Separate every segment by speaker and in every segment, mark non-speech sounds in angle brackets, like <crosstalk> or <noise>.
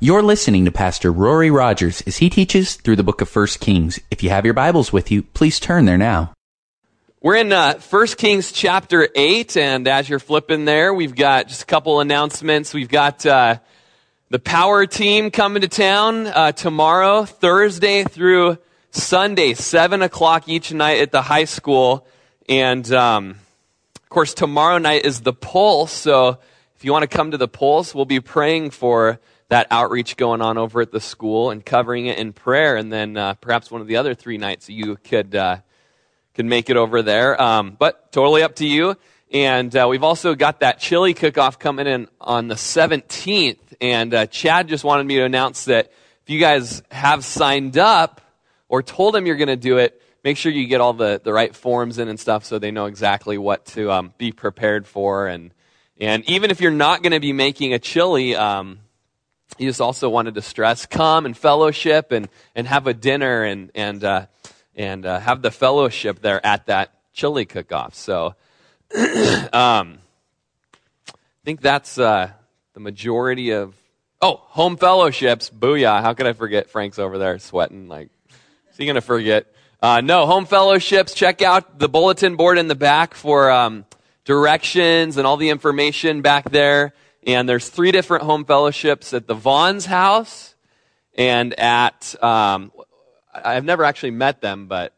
Speaker 1: You're listening to Pastor Rory Rogers as he teaches through the book of 1 Kings. If you have your Bibles with you, please turn there now.
Speaker 2: We're in uh, 1 Kings chapter 8, and as you're flipping there, we've got just a couple announcements. We've got uh, the power team coming to town uh, tomorrow, Thursday through Sunday, 7 o'clock each night at the high school. And um, of course, tomorrow night is the Pulse, so if you want to come to the Pulse, we'll be praying for that outreach going on over at the school and covering it in prayer. And then uh, perhaps one of the other three nights you could uh, could make it over there. Um, but totally up to you. And uh, we've also got that chili cook-off coming in on the 17th. And uh, Chad just wanted me to announce that if you guys have signed up or told him you're going to do it, make sure you get all the, the right forms in and stuff so they know exactly what to um, be prepared for. And, and even if you're not going to be making a chili, um, he just also wanted to stress come and fellowship and, and have a dinner and, and, uh, and uh, have the fellowship there at that chili cook off. So <clears throat> um, I think that's uh, the majority of. Oh, home fellowships. Booyah. How could I forget? Frank's over there sweating. Like, is he going to forget? Uh, no, home fellowships. Check out the bulletin board in the back for um, directions and all the information back there. And there's three different home fellowships at the Vaughn's house and at, um, I've never actually met them, but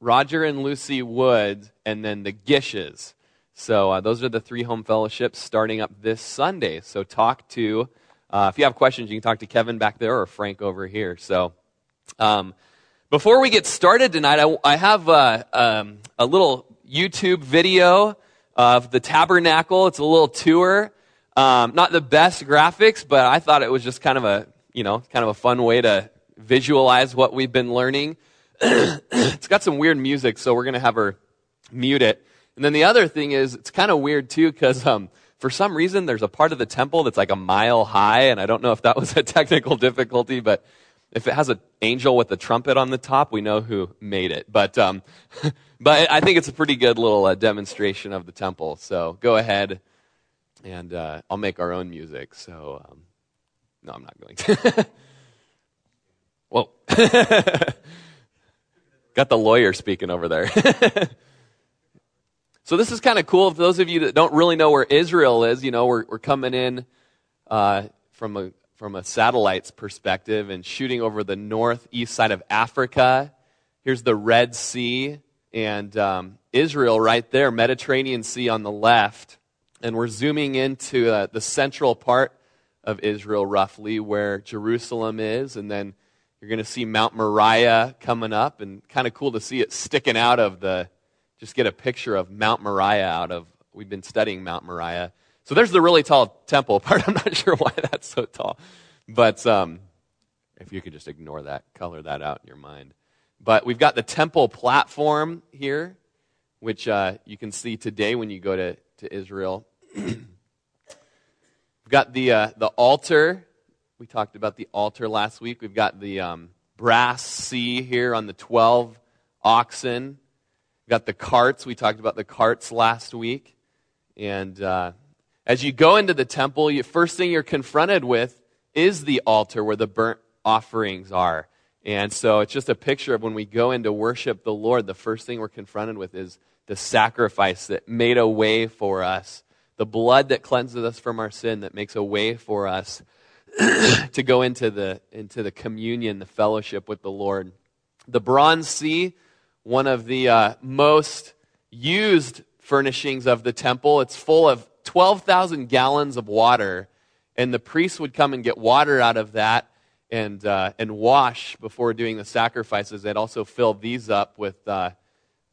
Speaker 2: Roger and Lucy Wood, and then the Gishes. So uh, those are the three home fellowships starting up this Sunday. So talk to, uh, if you have questions, you can talk to Kevin back there or Frank over here. So um, before we get started tonight, I, I have uh, um, a little YouTube video of the tabernacle. It's a little tour. Um, not the best graphics, but I thought it was just kind of a, you know, kind of a fun way to visualize what we've been learning. <clears throat> it's got some weird music, so we're going to have her mute it. And then the other thing is, it's kind of weird too, because um, for some reason there's a part of the temple that's like a mile high, and I don't know if that <laughs> was a technical difficulty, but if it has an angel with a trumpet on the top, we know who made it. But, um, <laughs> but I think it's a pretty good little uh, demonstration of the temple. So go ahead and uh, I'll make our own music. So, um, no, I'm not going to. <laughs> Whoa. <laughs> Got the lawyer speaking over there. <laughs> so this is kind of cool. For those of you that don't really know where Israel is, you know, we're, we're coming in uh, from a from a satellite's perspective and shooting over the northeast side of Africa. Here's the Red Sea and um, Israel right there, Mediterranean Sea on the left and we're zooming into uh, the central part of Israel, roughly, where Jerusalem is. And then you're going to see Mount Moriah coming up, and kind of cool to see it sticking out of the. Just get a picture of Mount Moriah out of. We've been studying Mount Moriah. So there's the really tall temple <laughs> part. I'm not sure why that's so tall. But um, if you could just ignore that, color that out in your mind. But we've got the temple platform here, which uh, you can see today when you go to to Israel. <clears throat> We've got the, uh, the altar. We talked about the altar last week. We've got the um, brass sea here on the 12 oxen. We've got the carts. We talked about the carts last week. And uh, as you go into the temple, the first thing you're confronted with is the altar where the burnt offerings are. And so it's just a picture of when we go in to worship the Lord, the first thing we're confronted with is the sacrifice that made a way for us, the blood that cleanses us from our sin, that makes a way for us <clears throat> to go into the, into the communion, the fellowship with the Lord. The Bronze Sea, one of the uh, most used furnishings of the temple, it's full of 12,000 gallons of water, and the priests would come and get water out of that and, uh, and wash before doing the sacrifices. They'd also fill these up with. Uh,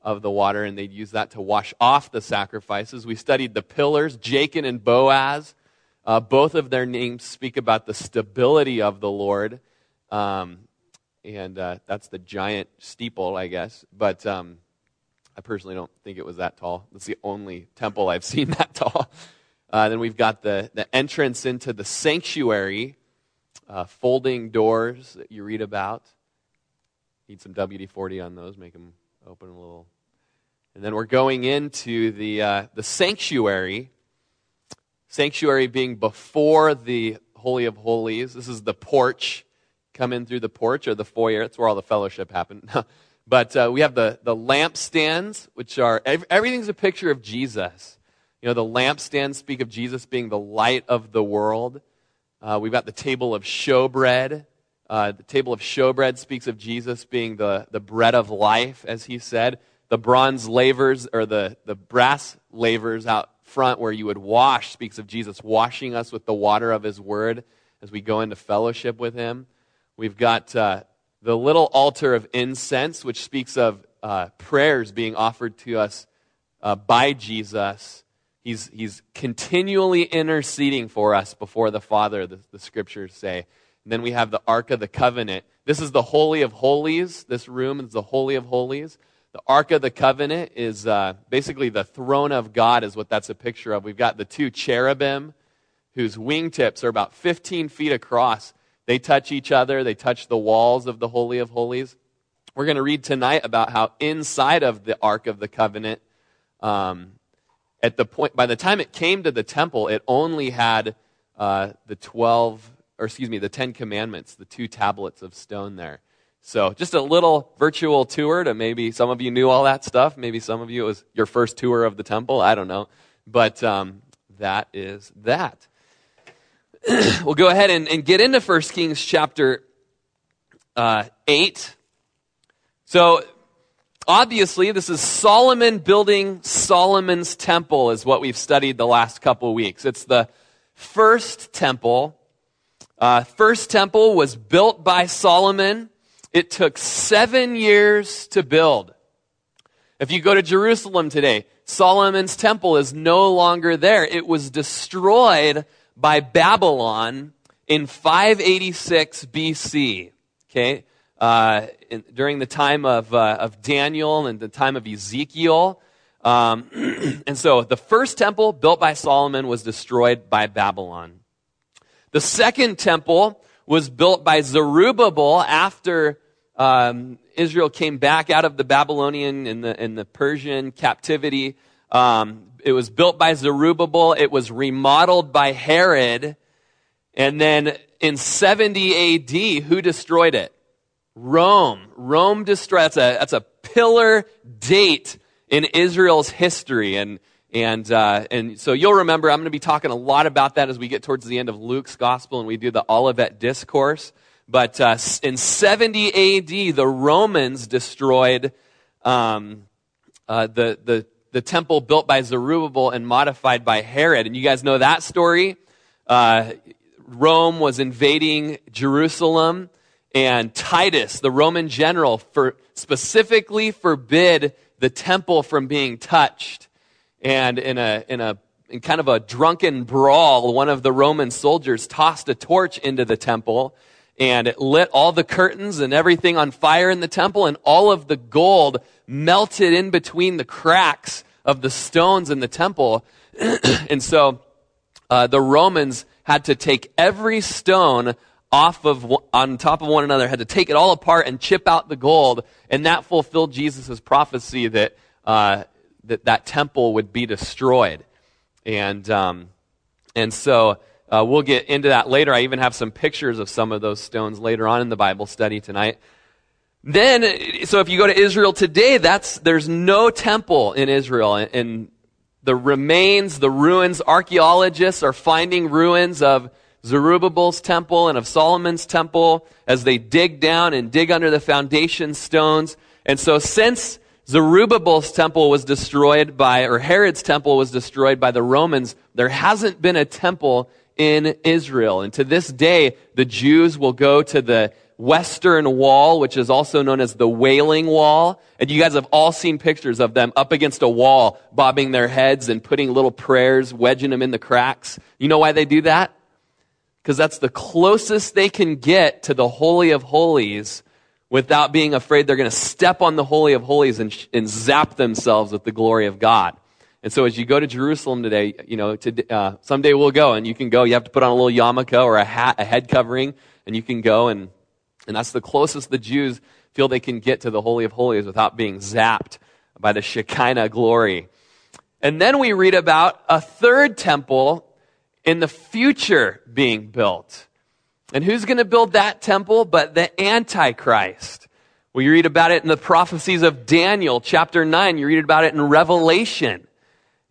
Speaker 2: of the water, and they'd use that to wash off the sacrifices. We studied the pillars, Jachin and Boaz. Uh, both of their names speak about the stability of the Lord. Um, and uh, that's the giant steeple, I guess. But um, I personally don't think it was that tall. It's the only temple I've <laughs> seen that tall. Uh, then we've got the, the entrance into the sanctuary, uh, folding doors that you read about. Need some WD 40 on those, make them open a little and then we're going into the, uh, the sanctuary, sanctuary being before the Holy of Holies. This is the porch. Come in through the porch or the foyer. That's where all the fellowship happened. <laughs> but uh, we have the, the lampstands, which are, everything's a picture of Jesus. You know, the lampstands speak of Jesus being the light of the world. Uh, we've got the table of showbread. Uh, the table of showbread speaks of Jesus being the, the bread of life, as he said. The bronze lavers, or the, the brass lavers out front where you would wash, speaks of Jesus washing us with the water of his word as we go into fellowship with him. We've got uh, the little altar of incense, which speaks of uh, prayers being offered to us uh, by Jesus He's, he's continually interceding for us before the Father, the, the scriptures say. And then we have the Ark of the Covenant. This is the Holy of Holies. This room is the Holy of Holies. The Ark of the Covenant is uh, basically the throne of God, is what that's a picture of. We've got the two cherubim whose wingtips are about 15 feet across. They touch each other, they touch the walls of the Holy of Holies. We're going to read tonight about how inside of the Ark of the Covenant, um, at the point, by the time it came to the temple, it only had uh, the 12, or excuse me, the 10 commandments, the two tablets of stone there. So just a little virtual tour to maybe some of you knew all that stuff. Maybe some of you it was your first tour of the temple. I don't know. But um, that is that. <clears throat> we'll go ahead and, and, get into 1 Kings chapter uh, 8. So obviously, this is Solomon building Solomon's temple, is what we've studied the last couple weeks. It's the first temple. Uh, first temple was built by Solomon. It took seven years to build. If you go to Jerusalem today, Solomon's temple is no longer there. It was destroyed by Babylon in 586 BC. Okay? uh, in, during the time of, uh, of Daniel and the time of Ezekiel. Um, <clears throat> and so the first temple built by Solomon was destroyed by Babylon. The second temple was built by Zerubbabel after um, Israel came back out of the Babylonian and the, and the Persian captivity. Um, it was built by Zerubbabel. It was remodeled by Herod. And then in 70 AD, who destroyed it? Rome. Rome destroyed. That's a, that's a pillar date in Israel's history. And, and, uh, and so you'll remember, I'm going to be talking a lot about that as we get towards the end of Luke's gospel and we do the Olivet Discourse. But uh, in 70 AD, the Romans destroyed um, uh, the, the, the temple built by Zerubbabel and modified by Herod. And you guys know that story. Uh, Rome was invading Jerusalem and Titus, the Roman general, for specifically forbid the temple from being touched. And in a, in a, in kind of a drunken brawl, one of the Roman soldiers tossed a torch into the temple and it lit all the curtains and everything on fire in the temple and all of the gold melted in between the cracks of the stones in the temple. <clears throat> and so, uh, the Romans had to take every stone off of on top of one another had to take it all apart and chip out the gold and that fulfilled jesus' prophecy that uh, that that temple would be destroyed and um, and so uh, we'll get into that later. I even have some pictures of some of those stones later on in the bible study tonight. Then so if you go to israel today that's there's no temple in israel. And, and the remains the ruins archaeologists are finding ruins of Zerubbabel's temple and of Solomon's temple as they dig down and dig under the foundation stones. And so since Zerubbabel's temple was destroyed by, or Herod's temple was destroyed by the Romans, there hasn't been a temple in Israel. And to this day, the Jews will go to the western wall, which is also known as the Wailing Wall. And you guys have all seen pictures of them up against a wall, bobbing their heads and putting little prayers, wedging them in the cracks. You know why they do that? because that's the closest they can get to the Holy of Holies without being afraid they're going to step on the Holy of Holies and, and zap themselves with the glory of God. And so as you go to Jerusalem today, you know, to, uh, someday we'll go and you can go. You have to put on a little yarmulke or a hat, a head covering, and you can go and, and that's the closest the Jews feel they can get to the Holy of Holies without being zapped by the Shekinah glory. And then we read about a third temple in the future being built. And who's going to build that temple but the Antichrist? You read about it in the prophecies of Daniel, chapter 9. You read about it in Revelation.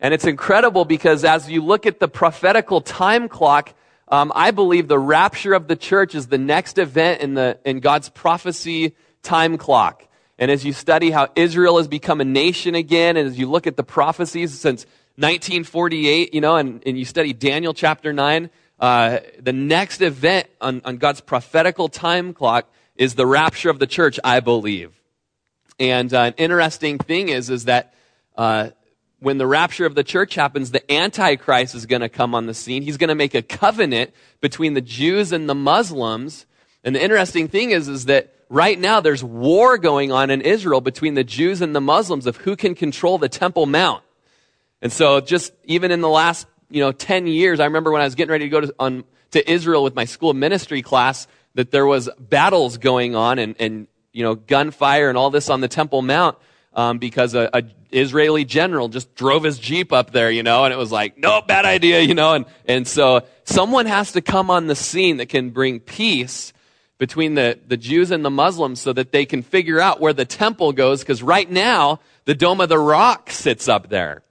Speaker 2: And it's incredible because as you look at the prophetical time clock, um, I believe the rapture of the church is the next event in, the, in God's prophecy time clock. And as you study how Israel has become a nation again, and as you look at the prophecies since 1948, you know, and, and you study Daniel chapter 9, uh, the next event on, on God's prophetical time clock is the rapture of the church, I believe. And uh, an interesting thing is, is that uh, when the rapture of the church happens, the Antichrist is going to come on the scene. He's going to make a covenant between the Jews and the Muslims. And the interesting thing is, is that right now there's war going on in Israel between the Jews and the Muslims of who can control the Temple Mount. And so just even in the last, you know, 10 years, I remember when I was getting ready to go to, on, to Israel with my school ministry class, that there was battles going on and, and you know, gunfire and all this on the Temple Mount um, because a, a, Israeli general just drove his jeep up there, you know, and it was like, no, bad idea, you know, and and so someone has to come on the scene that can bring peace between the, the Jews and the Muslims so that they can figure out where the temple goes, because right now the Dome of the Rock sits up there.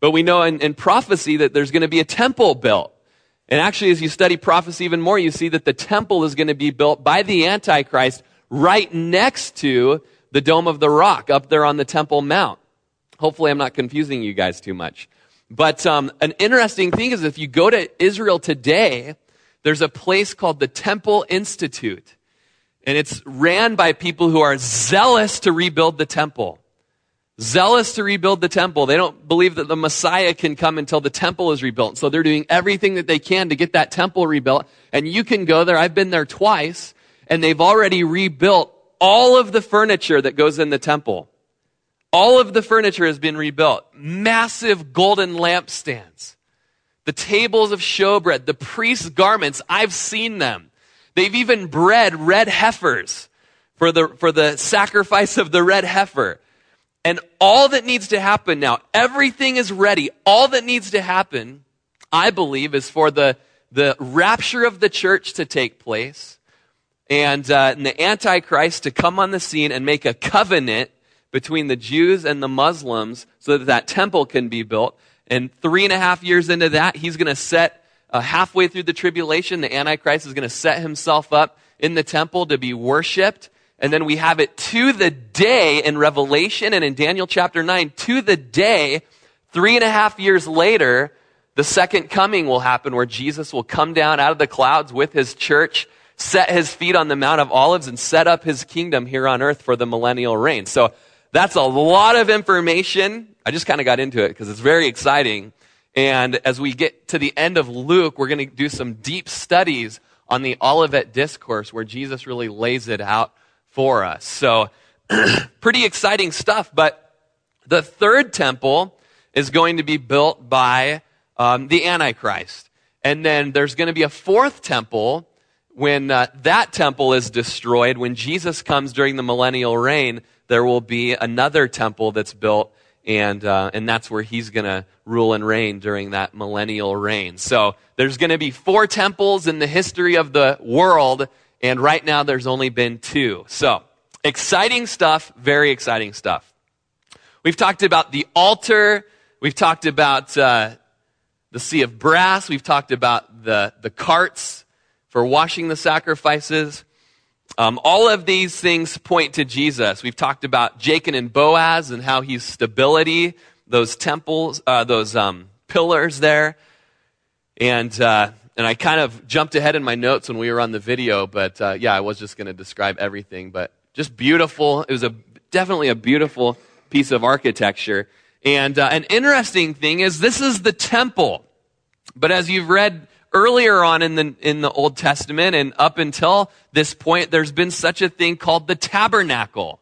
Speaker 2: But we know in, in prophecy that there's going to be a temple built. And actually, as you study prophecy even more, you see that the temple is going to be built by the Antichrist right next to the Dome of the Rock up there on the Temple Mount. Hopefully, I'm not confusing you guys too much. But um, an interesting thing is if you go to Israel today, there's a place called the Temple Institute. And it's ran by people who are zealous to rebuild the temple zealous to rebuild the temple. They don't believe that the Messiah can come until the temple is rebuilt. So they're doing everything that they can to get that temple rebuilt. And you can go there. I've been there twice and they've already rebuilt all of the furniture that goes in the temple. All of the furniture has been rebuilt. Massive golden lampstands. The tables of showbread, the priest's garments, I've seen them. They've even bred red heifers for the, for the sacrifice of the red heifer. And all that needs to happen now, everything is ready. All that needs to happen, I believe, is for the, the rapture of the church to take place and, uh, and the Antichrist to come on the scene and make a covenant between the Jews and the Muslims so that that temple can be built. And three and a half years into that, he's going to set, uh, halfway through the tribulation, the Antichrist is going to set himself up in the temple to be worshiped and then we have it to the day in Revelation and in Daniel chapter 9, to the day, three and a half years later, the second coming will happen where Jesus will come down out of the clouds with his church, set his feet on the Mount of Olives, and set up his kingdom here on earth for the millennial reign. So that's a lot of information. I just kind of got into it because it's very exciting. And as we get to the end of Luke, we're going to do some deep studies on the Olivet Discourse where Jesus really lays it out for us. So, <clears throat> pretty exciting stuff. But the third temple is going to be built by um, the Antichrist. And then there's going to be a fourth temple when uh, that temple is destroyed. When Jesus comes during the millennial reign, there will be another temple that's built. And, uh, and that's where he's going to rule and reign during that millennial reign. So there's going to be four temples in the history of the world and right now there's only been two. So, exciting stuff, very exciting stuff. We've talked about the altar, we've talked about uh, the sea of brass, we've talked about the, the carts for washing the sacrifices. Um, all of these things point to Jesus. We've talked about Jacob and Boaz and how he's stability, those temples, uh, those um, pillars there. And uh, and I kind of jumped ahead in my notes when we were on the video, but uh, yeah, I was just going to describe everything. But just beautiful. It was a definitely a beautiful piece of architecture. And uh, an interesting thing is this is the temple. But as you've read earlier on in the in the Old Testament and up until this point, there's been such a thing called the tabernacle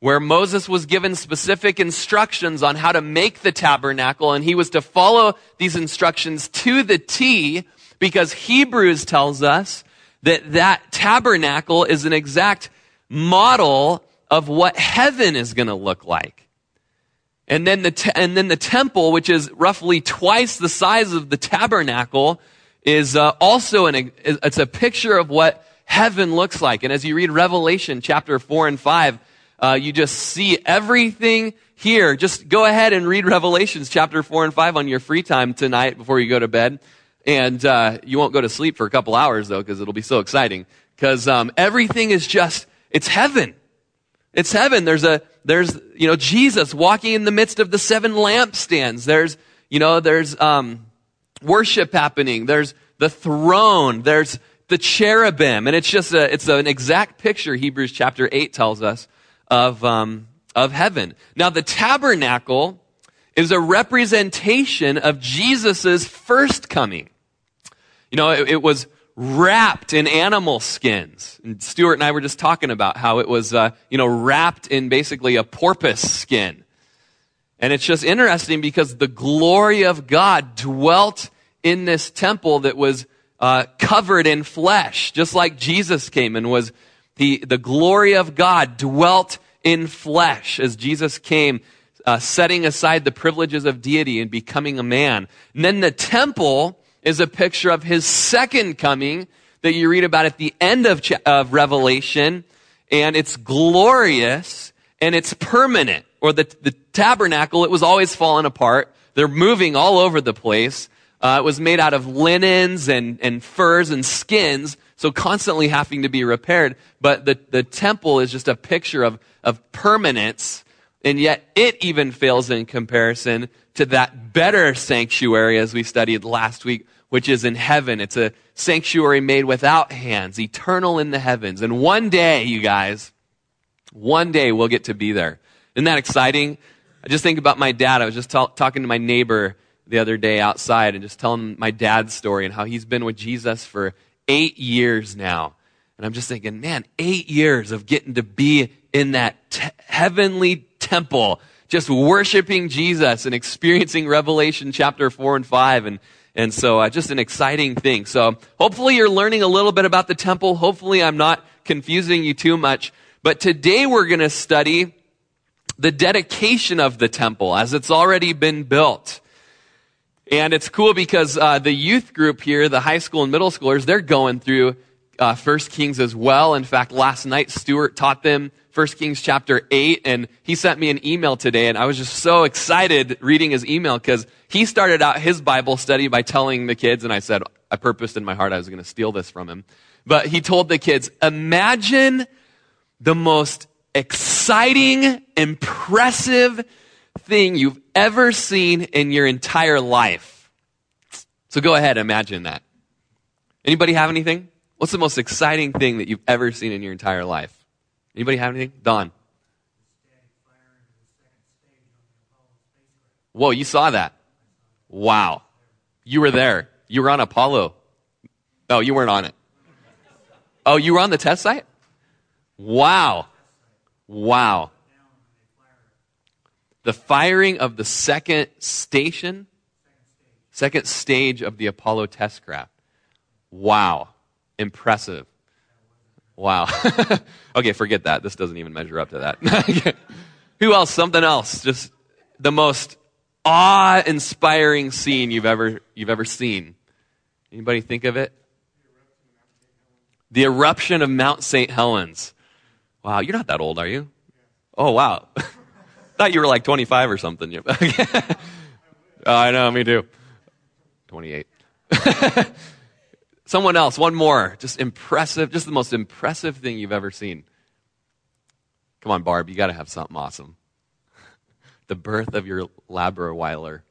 Speaker 2: where Moses was given specific instructions on how to make the tabernacle, and he was to follow these instructions to the T because Hebrews tells us that that tabernacle is an exact model of what heaven is going to look like. And then the, te- and then the temple, which is roughly twice the size of the tabernacle, is uh, also an, it's a picture of what heaven looks like. And as you read Revelation chapter 4 and 5, uh, you just see everything here. Just go ahead and read Revelations chapter 4 and 5 on your free time tonight before you go to bed. And uh, you won't go to sleep for a couple hours, though, because it'll be so exciting. Because um, everything is just, it's heaven. It's heaven. There's a, there's, you know, Jesus walking in the midst of the seven lampstands. There's, you know, there's um, worship happening. There's the throne. There's the cherubim. And it's just a, it's an exact picture, Hebrews chapter 8 tells us, of, um, of heaven. Now, the tabernacle is a representation of Jesus' first coming. You know, it, it, was wrapped in animal skins. And Stuart and I were just talking about how it was, uh, you know, wrapped in basically a porpoise skin. And it's just interesting because the glory of God dwelt in this temple that was uh, covered in flesh, just like Jesus came and was the, the glory of God dwelt in flesh as Jesus came, uh, setting aside the privileges of deity and becoming a man. And then the temple is a picture of his second coming that you read about at the end of, of Revelation. And it's glorious and it's permanent. Or the, the tabernacle, it was always falling apart. They're moving all over the place. Uh, it was made out of linens and, and furs and skins, so constantly having to be repaired. But the, the temple is just a picture of, of permanence, and yet it even fails in comparison to that better sanctuary as we studied last week, which is in heaven. It's a sanctuary made without hands, eternal in the heavens. And one day, you guys, one day we'll get to be there. Isn't that exciting? I just think about my dad. I was just ta- talking to my neighbor the other day outside and just telling my dad's story and how he's been with Jesus for eight years now. And I'm just thinking, man, eight years of getting to be in that t- heavenly temple, just worshiping Jesus and experiencing Revelation chapter four and five. And, and so uh, just an exciting thing. So hopefully you're learning a little bit about the temple. Hopefully I'm not confusing you too much. But today we're going to study the dedication of the temple as it's already been built. And it's cool because uh, the youth group here, the high school and middle schoolers, they're going through uh, First Kings as well. In fact, last night Stuart taught them First Kings chapter eight, and he sent me an email today, and I was just so excited reading his email because he started out his Bible study by telling the kids, and I said I purposed in my heart I was going to steal this from him, but he told the kids, imagine the most exciting, impressive thing you've ever seen in your entire life. So go ahead, imagine that. Anybody have anything? What's the most exciting thing that you've ever seen in your entire life? Anybody have anything? Don. Whoa, you saw that. Wow. You were there. You were on Apollo. Oh, you weren't on it. Oh, you were on the test site? Wow. Wow the firing of the second station, second stage of the Apollo test craft. Wow. Impressive. Wow. <laughs> okay, forget that. This doesn't even measure up to that. <laughs> Who else? Something else. Just the most awe-inspiring scene you've ever you've ever seen. Anybody think of it? The eruption of Mount St. Helens. Wow, you're not that old, are you? Oh, wow. <laughs> Thought you were like 25 or something. oh, <laughs> I know, me too. 28. <laughs> Someone else, one more. Just impressive, just the most impressive thing you've ever seen. Come on, Barb, you got to have something awesome. <laughs> the birth of your Labraweiler.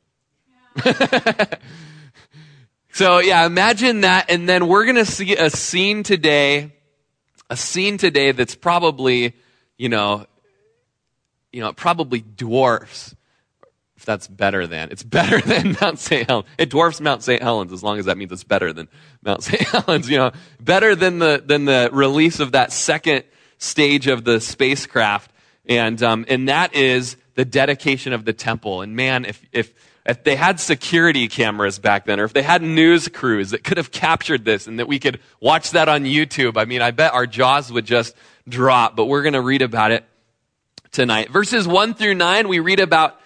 Speaker 2: so, yeah, imagine that. And then we're going to see a scene today, a scene today that's probably, you know, you know, it probably dwarfs, if that's better than, it's better <laughs> than Mount St. Helens. It dwarfs Mount St. Helens as long as that means it's better than Mount St. <laughs> Helens, you know, better than the, than the release of that second stage of the spacecraft. And, um, and that is the dedication of the temple. And man, if, if, if they had security cameras back then, or if they had news crews that could have captured this and that we could watch that on YouTube, I mean, I bet our jaws would just drop, but we're going to read about it tonight. Verses 1 through 9, we read about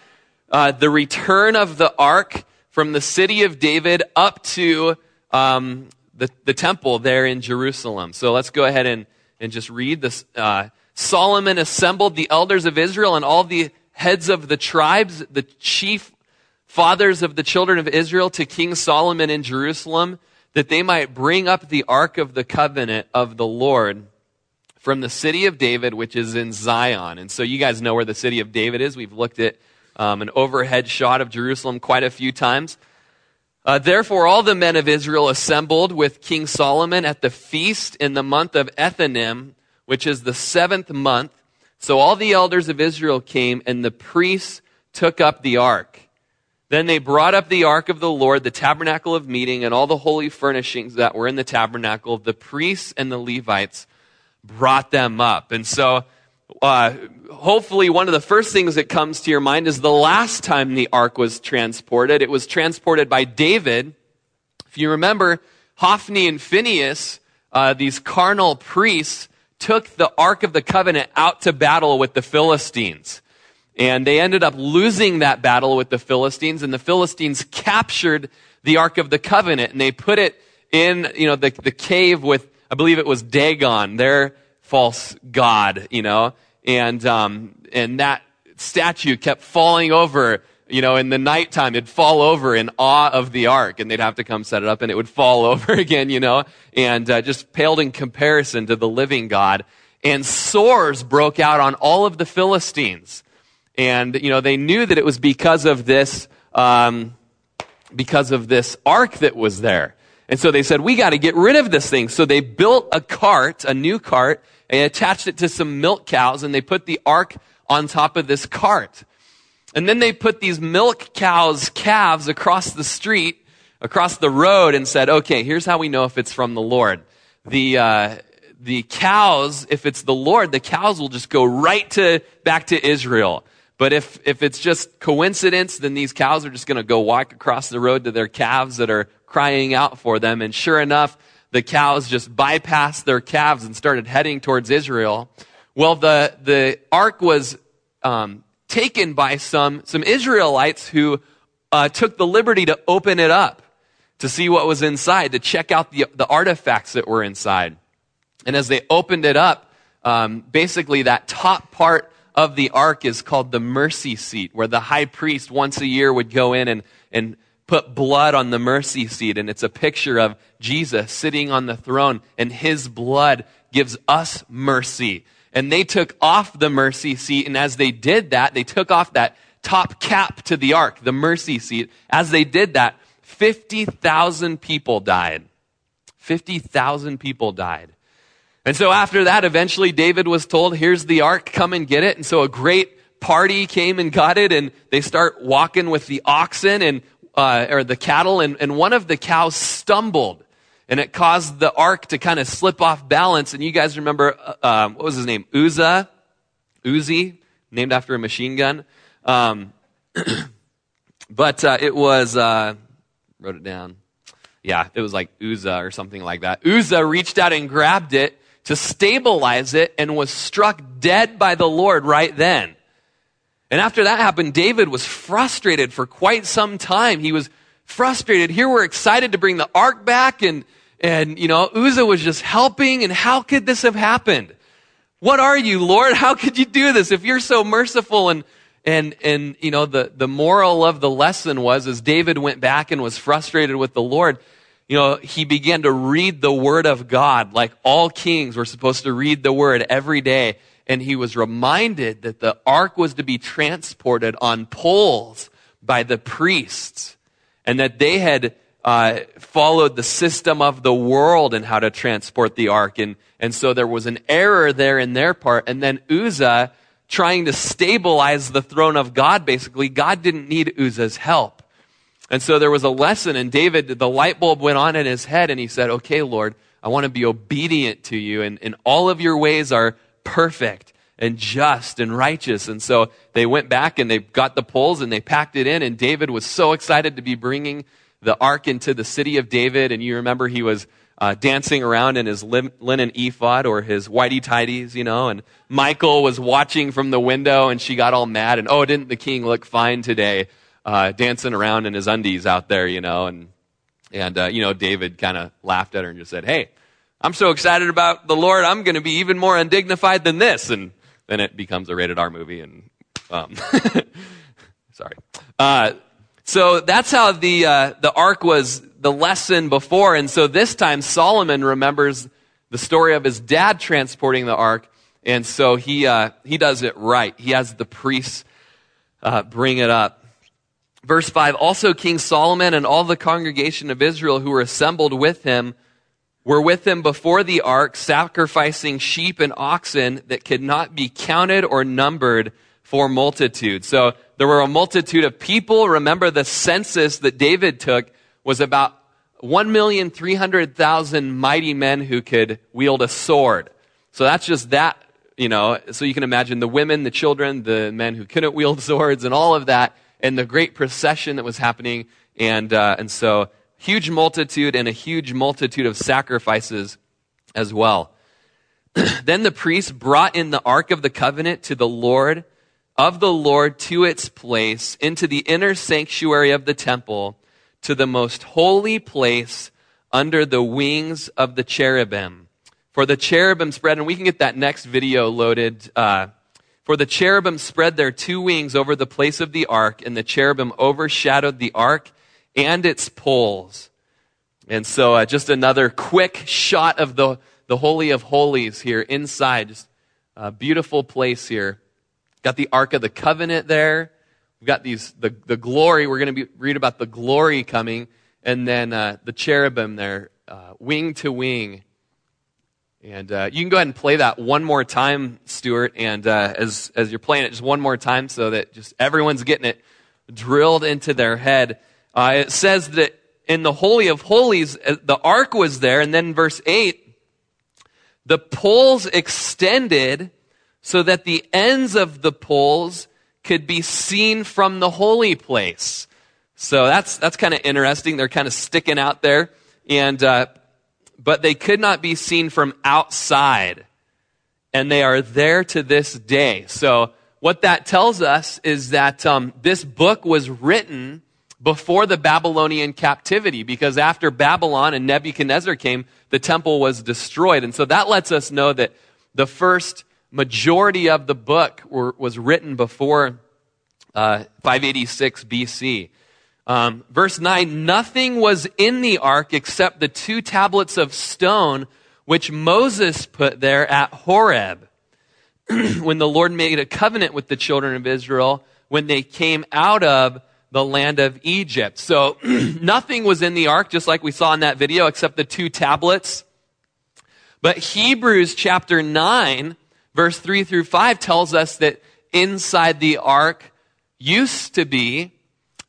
Speaker 2: uh, the return of the ark from the city of David up to um, the, the temple there in Jerusalem. So let's go ahead and, and just read this. Uh, Solomon assembled the elders of Israel and all the heads of the tribes, the chief fathers of the children of Israel to King Solomon in Jerusalem, that they might bring up the ark of the covenant of the Lord from the city of David, which is in Zion. And so you guys know where the city of David is. We've looked at um, an overhead shot of Jerusalem quite a few times. Uh, Therefore, all the men of Israel assembled with King Solomon at the feast in the month of Ethanim, which is the seventh month. So all the elders of Israel came, and the priests took up the ark. Then they brought up the ark of the Lord, the tabernacle of meeting, and all the holy furnishings that were in the tabernacle. The priests and the Levites brought them up. And so, uh, hopefully, one of the first things that comes to your mind is the last time the ark was transported. It was transported by David. If you remember, Hophni and Phinehas, uh, these carnal priests, took the ark of the covenant out to battle with the Philistines. And they ended up losing that battle with the Philistines, and the Philistines captured the Ark of the Covenant, and they put it in, you know, the, the cave with, I believe it was Dagon, their false god, you know, and, um, and that statue kept falling over, you know, in the nighttime, it'd fall over in awe of the ark, and they'd have to come set it up, and it would fall <laughs> over again, you know, and uh, just paled in comparison to the living God. And sores broke out on all of the Philistines. And, you know, they knew that it was because of this, um, because of this ark that was there. And so they said, we got to get rid of this thing. So they built a cart, a new cart, and attached it to some milk cows, and they put the ark on top of this cart. And then they put these milk cows' calves across the street, across the road, and said, okay, here's how we know if it's from the Lord. The, uh, the cows, if it's the Lord, the cows will just go right to, back to Israel. But if, if it's just coincidence, then these cows are just going to go walk across the road to their calves that are crying out for them. And sure enough, the cows just bypassed their calves and started heading towards Israel. Well, the, the ark was um, taken by some, some Israelites who uh, took the liberty to open it up to see what was inside, to check out the, the artifacts that were inside. And as they opened it up, um, basically that top part of the ark is called the mercy seat, where the high priest once a year would go in and, and put blood on the mercy seat. And it's a picture of Jesus sitting on the throne, and his blood gives us mercy. And they took off the mercy seat, and as they did that, they took off that top cap to the ark, the mercy seat. As they did that, 50,000 people died. 50,000 people died. And so after that, eventually David was told, here's the ark, come and get it. And so a great party came and got it, and they start walking with the oxen and, uh, or the cattle, and, and one of the cows stumbled. And it caused the ark to kind of slip off balance. And you guys remember, uh, um, what was his name? Uzzah? Uzi, named after a machine gun. Um, <clears throat> but uh, it was, uh, wrote it down. Yeah, it was like Uzzah or something like that. Uzzah reached out and grabbed it to stabilize it and was struck dead by the Lord right then. And after that happened, David was frustrated for quite some time. He was frustrated. Here we're excited to bring the ark back and, and, you know, Uzzah was just helping. And how could this have happened? What are you, Lord? How could you do this? If you're so merciful and, and, and, you know, the, the moral of the lesson was as David went back and was frustrated with the Lord, you know, he began to read the word of God like all kings were supposed to read the word every day. And he was reminded that the ark was to be transported on poles by the priests and that they had uh, followed the system of the world and how to transport the ark. And, and so there was an error there in their part. And then Uzzah trying to stabilize the throne of God, basically, God didn't need Uzzah's help. And so there was a lesson, and David, the light bulb went on in his head, and he said, Okay, Lord, I want to be obedient to you, and, and all of your ways are perfect and just and righteous. And so they went back and they got the poles and they packed it in, and David was so excited to be bringing the ark into the city of David. And you remember he was uh, dancing around in his linen ephod or his whitey tidies, you know, and Michal was watching from the window and she got all mad and, oh, didn't the king look fine today, uh, dancing around in his undies out there, you know, and, and, uh, you know, David kind of laughed at her and just said, hey, I'm so excited about the Lord, I'm going to be even more undignified than this. And then it becomes a rated R movie and, um, <laughs> sorry. Uh, so that's how the, uh, the ark was the lesson before. And so this time Solomon remembers the story of his dad transporting the ark. And so he, uh, he does it right. He has the priests uh, bring it up. Verse 5 Also, King Solomon and all the congregation of Israel who were assembled with him were with them before the ark, sacrificing sheep and oxen that could not be counted or numbered for multitude. So there were a multitude of people. Remember the census that David took was about 1,300,000 mighty men who could wield a sword. So that's just that, you know. So you can imagine the women, the children, the men who couldn't wield <laughs> swords, and all of that, and the great procession that was happening. And, uh, and so, huge multitude and a huge multitude of sacrifices as well. <clears throat> then the priests brought in the Ark of the Covenant to the Lord of the Lord to its place into the inner sanctuary of the temple to the most holy place under the wings of the cherubim. For the cherubim spread, and we can get that next video loaded. Uh, for the cherubim spread their two wings over the place of the ark, and the cherubim overshadowed the ark and its poles. And so, uh, just another quick shot of the, the Holy of Holies here inside. Just a beautiful place here. Got the Ark of the Covenant there. We've got these, the, the glory. We're going to read about the glory coming. And then uh, the cherubim there, uh, wing to wing. And uh, you can go ahead and play that one more time, Stuart. And uh, as, as you're playing it, just one more time so that just everyone's getting it drilled into their head. Uh, it says that in the Holy of Holies, uh, the ark was there. And then verse 8, the poles extended so that the ends of the poles could be seen from the holy place. So that's, that's kind of interesting. They're kind of sticking out there. And, uh, but they could not be seen from outside. And they are there to this day. So what that tells us is that um, this book was written before the Babylonian captivity, because after Babylon and Nebuchadnezzar came, the temple was destroyed. And so that lets us know that the first majority of the book were, was written before uh, 586 BC. Um, verse 9 Nothing was in the ark except the two tablets of stone which Moses put there at Horeb <clears throat> when the Lord made a covenant with the children of Israel when they came out of the land of Egypt. So <clears throat> nothing was in the ark, just like we saw in that video, except the two tablets. But Hebrews chapter 9 verse 3 through 5 tells us that inside the ark used to be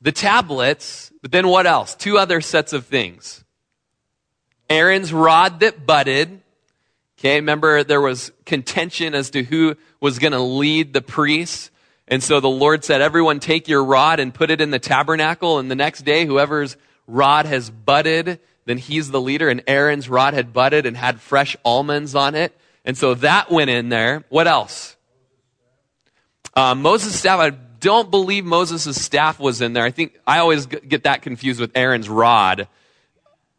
Speaker 2: the tablets, but then what else? Two other sets of things. Aaron's rod that budded. Okay, remember there was contention as to who was going to lead the priests. And so the Lord said, Everyone take your rod and put it in the tabernacle. And the next day, whoever's rod has budded, then he's the leader. And Aaron's rod had budded and had fresh almonds on it. And so that went in there. What else? Uh, Moses' staff, I don't believe Moses' staff was in there. I think I always get that confused with Aaron's rod.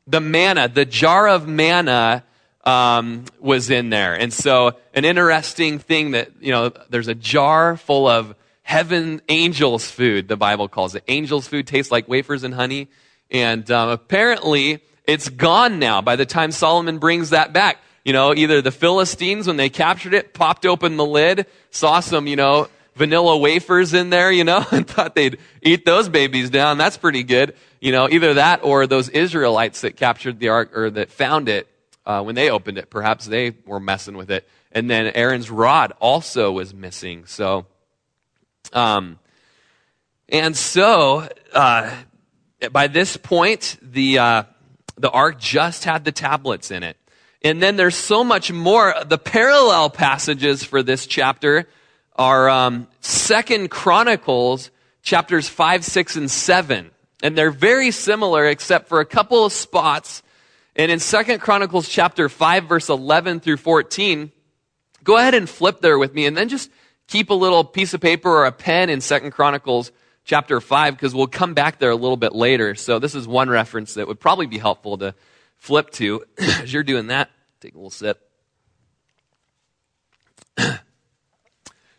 Speaker 2: The manna, the jar of manna um, was in there. And so an interesting thing that, you know, there's a jar full of heaven angels food, the Bible calls it. Angels food tastes like wafers and honey. And um, apparently it's gone now by the time Solomon brings that back you know, either the Philistines, when they captured it, popped open the lid, saw some, you know, vanilla wafers in there, you know, <laughs> and thought they'd eat those babies down. That's pretty good. You know, either that or those Israelites that captured the ark or that found it uh, when they opened it. Perhaps they were messing with it. And then Aaron's rod also was missing. So, um, and so, uh, by this point, the, uh, the ark just had the tablets in it. And then there's so much more. The parallel passages for this chapter are um, Second Chronicles chapters five, six, and seven, and they're very similar except for a couple of spots. And in Second Chronicles chapter 5, verse 11 through 14, go ahead and flip there with me and then just keep a little piece of paper or a pen in Second Chronicles chapter 5 because we'll come back there a little bit later. So this is one reference that would probably be helpful to flip to <clears throat> as you're doing that. Take a little sip. <clears throat>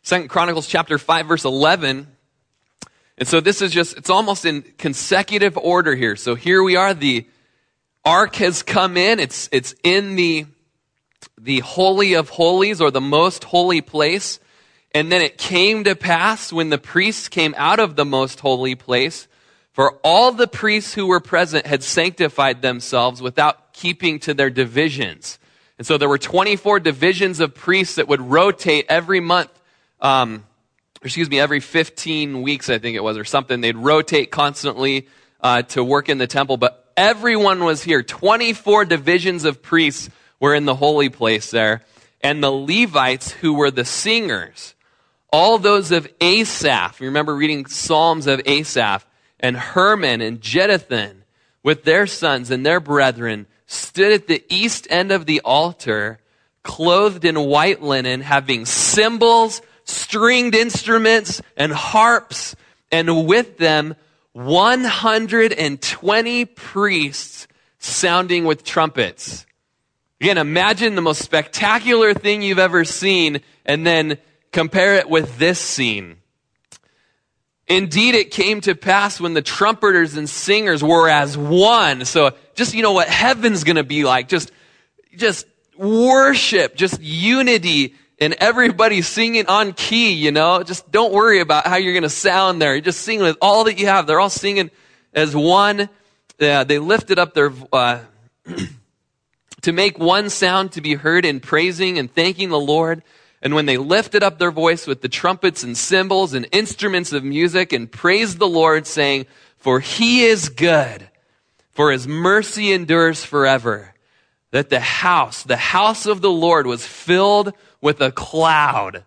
Speaker 2: Second Chronicles chapter 5 verse 11. And so this is just, it's almost in consecutive order here. So here we are, the ark has come in. It's, it's in the, the holy of holies or the most holy place. And then it came to pass when the priests came out of the most holy place, for all the priests who were present had sanctified themselves without keeping to their divisions. And so there were 24 divisions of priests that would rotate every month um, excuse me, every 15 weeks, I think it was, or something. They'd rotate constantly uh, to work in the temple, but everyone was here. 24 divisions of priests were in the holy place there. And the Levites, who were the singers, all those of Asaph, remember reading Psalms of Asaph, and Heman and Jeduthun, with their sons and their brethren, stood at the east end of the altar, clothed in white linen, having cymbals stringed instruments and harps, and with them 120 priests sounding with trumpets. Again, imagine the most spectacular thing you've ever seen, and then compare it with this scene. Indeed, it came to pass when the trumpeters and singers were as one. So just, you know, what heaven's gonna be like. Just, just worship, just unity and everybody's singing on key, you know. Just don't worry about how you're going to sound there. You're just singing with all that you have. They're all singing as one. Yeah, they lifted up their, uh, <clears throat> to make one sound to be heard in praising and thanking the Lord. And when they lifted up their voice with the trumpets and cymbals and instruments of music and praised the Lord, saying, For he is good, for his mercy endures forever. That the house, the house of the Lord was filled with a cloud.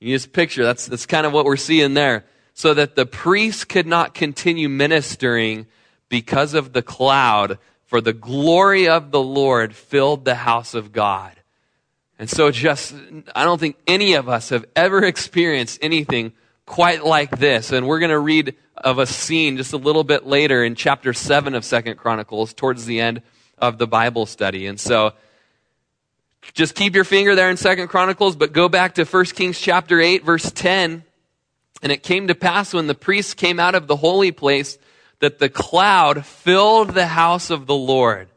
Speaker 2: You just picture, that's, that's kind of what we're seeing there. So that the priests could not continue ministering because of the cloud, for the glory of the Lord filled the house of God. And so just, I don't think any of us have ever experienced anything quite like this. And we're going to read of a scene just a little bit later in chapter 7 of Second Chronicles towards the end of the Bible study. And so just keep your finger there in Second Chronicles, but go back to 1 Kings chapter 8, verse 10. And it came to pass when the priests came out of the holy place that the cloud filled the house of the Lord,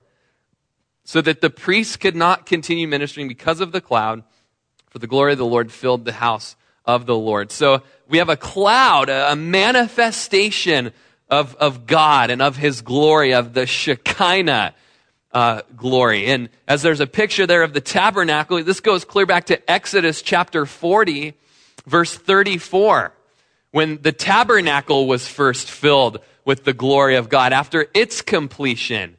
Speaker 2: so that the priests could not continue ministering because of the cloud, for the glory of the Lord filled the house of the Lord. So we have a cloud, a manifestation of, of God and of his glory, of the Shekinah uh, glory. And as there's a picture there of the tabernacle, this goes clear back to Exodus chapter 40, verse 34, when the tabernacle was first filled with the glory of God after its completion.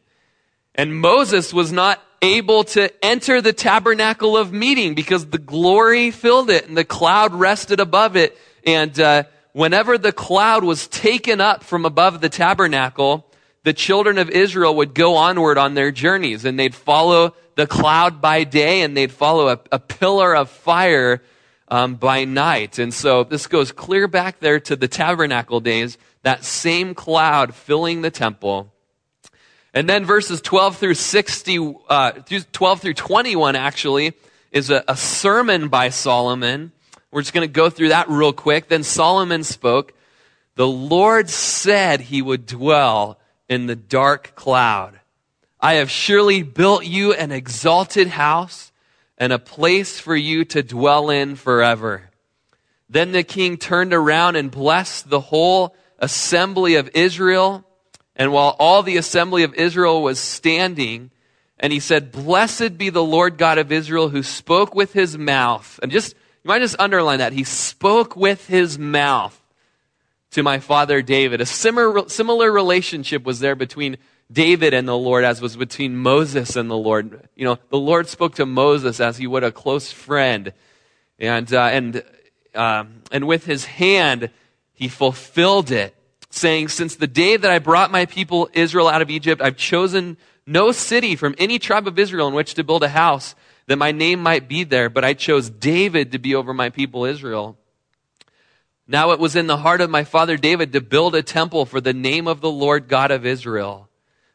Speaker 2: And Moses was not able to enter the tabernacle of meeting because the glory filled it and the cloud rested above it. And uh, whenever the cloud was taken up from above the tabernacle, the children of Israel would go onward on their journeys and they'd follow the cloud by day and they'd follow a, a pillar of fire um, by night. And so this goes clear back there to the tabernacle days, that same cloud filling the temple. And then verses 12 through 60, uh, 12 through 21 actually is a, a sermon by Solomon. We're just going to go through that real quick. Then Solomon spoke. The Lord said he would dwell in the dark cloud. I have surely built you an exalted house and a place for you to dwell in forever. Then the king turned around and blessed the whole assembly of Israel. And while all the assembly of Israel was standing, and he said, Blessed be the Lord God of Israel who spoke with his mouth. And just, you might just underline that. He spoke with his mouth to my father David. A similar, similar relationship was there between David and the Lord as was between Moses and the Lord. You know, the Lord spoke to Moses as he would a close friend. And, uh, and, um, and with his hand, he fulfilled it, saying, Since the day that I brought my people Israel out of Egypt, I've chosen no city from any tribe of Israel in which to build a house that my name might be there, but I chose David to be over my people Israel. Now it was in the heart of my father David to build a temple for the name of the Lord God of Israel.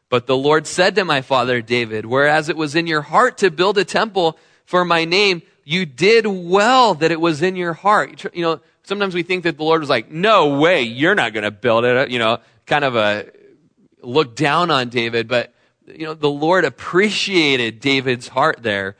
Speaker 2: But the Lord said to my father David, whereas it was in your heart to build a temple for my name, you did well that it was in your heart. You know, sometimes we think that the Lord was like, no way, you're not going to build it. You know, kind of a look down on David, but you know, the Lord appreciated David's heart there.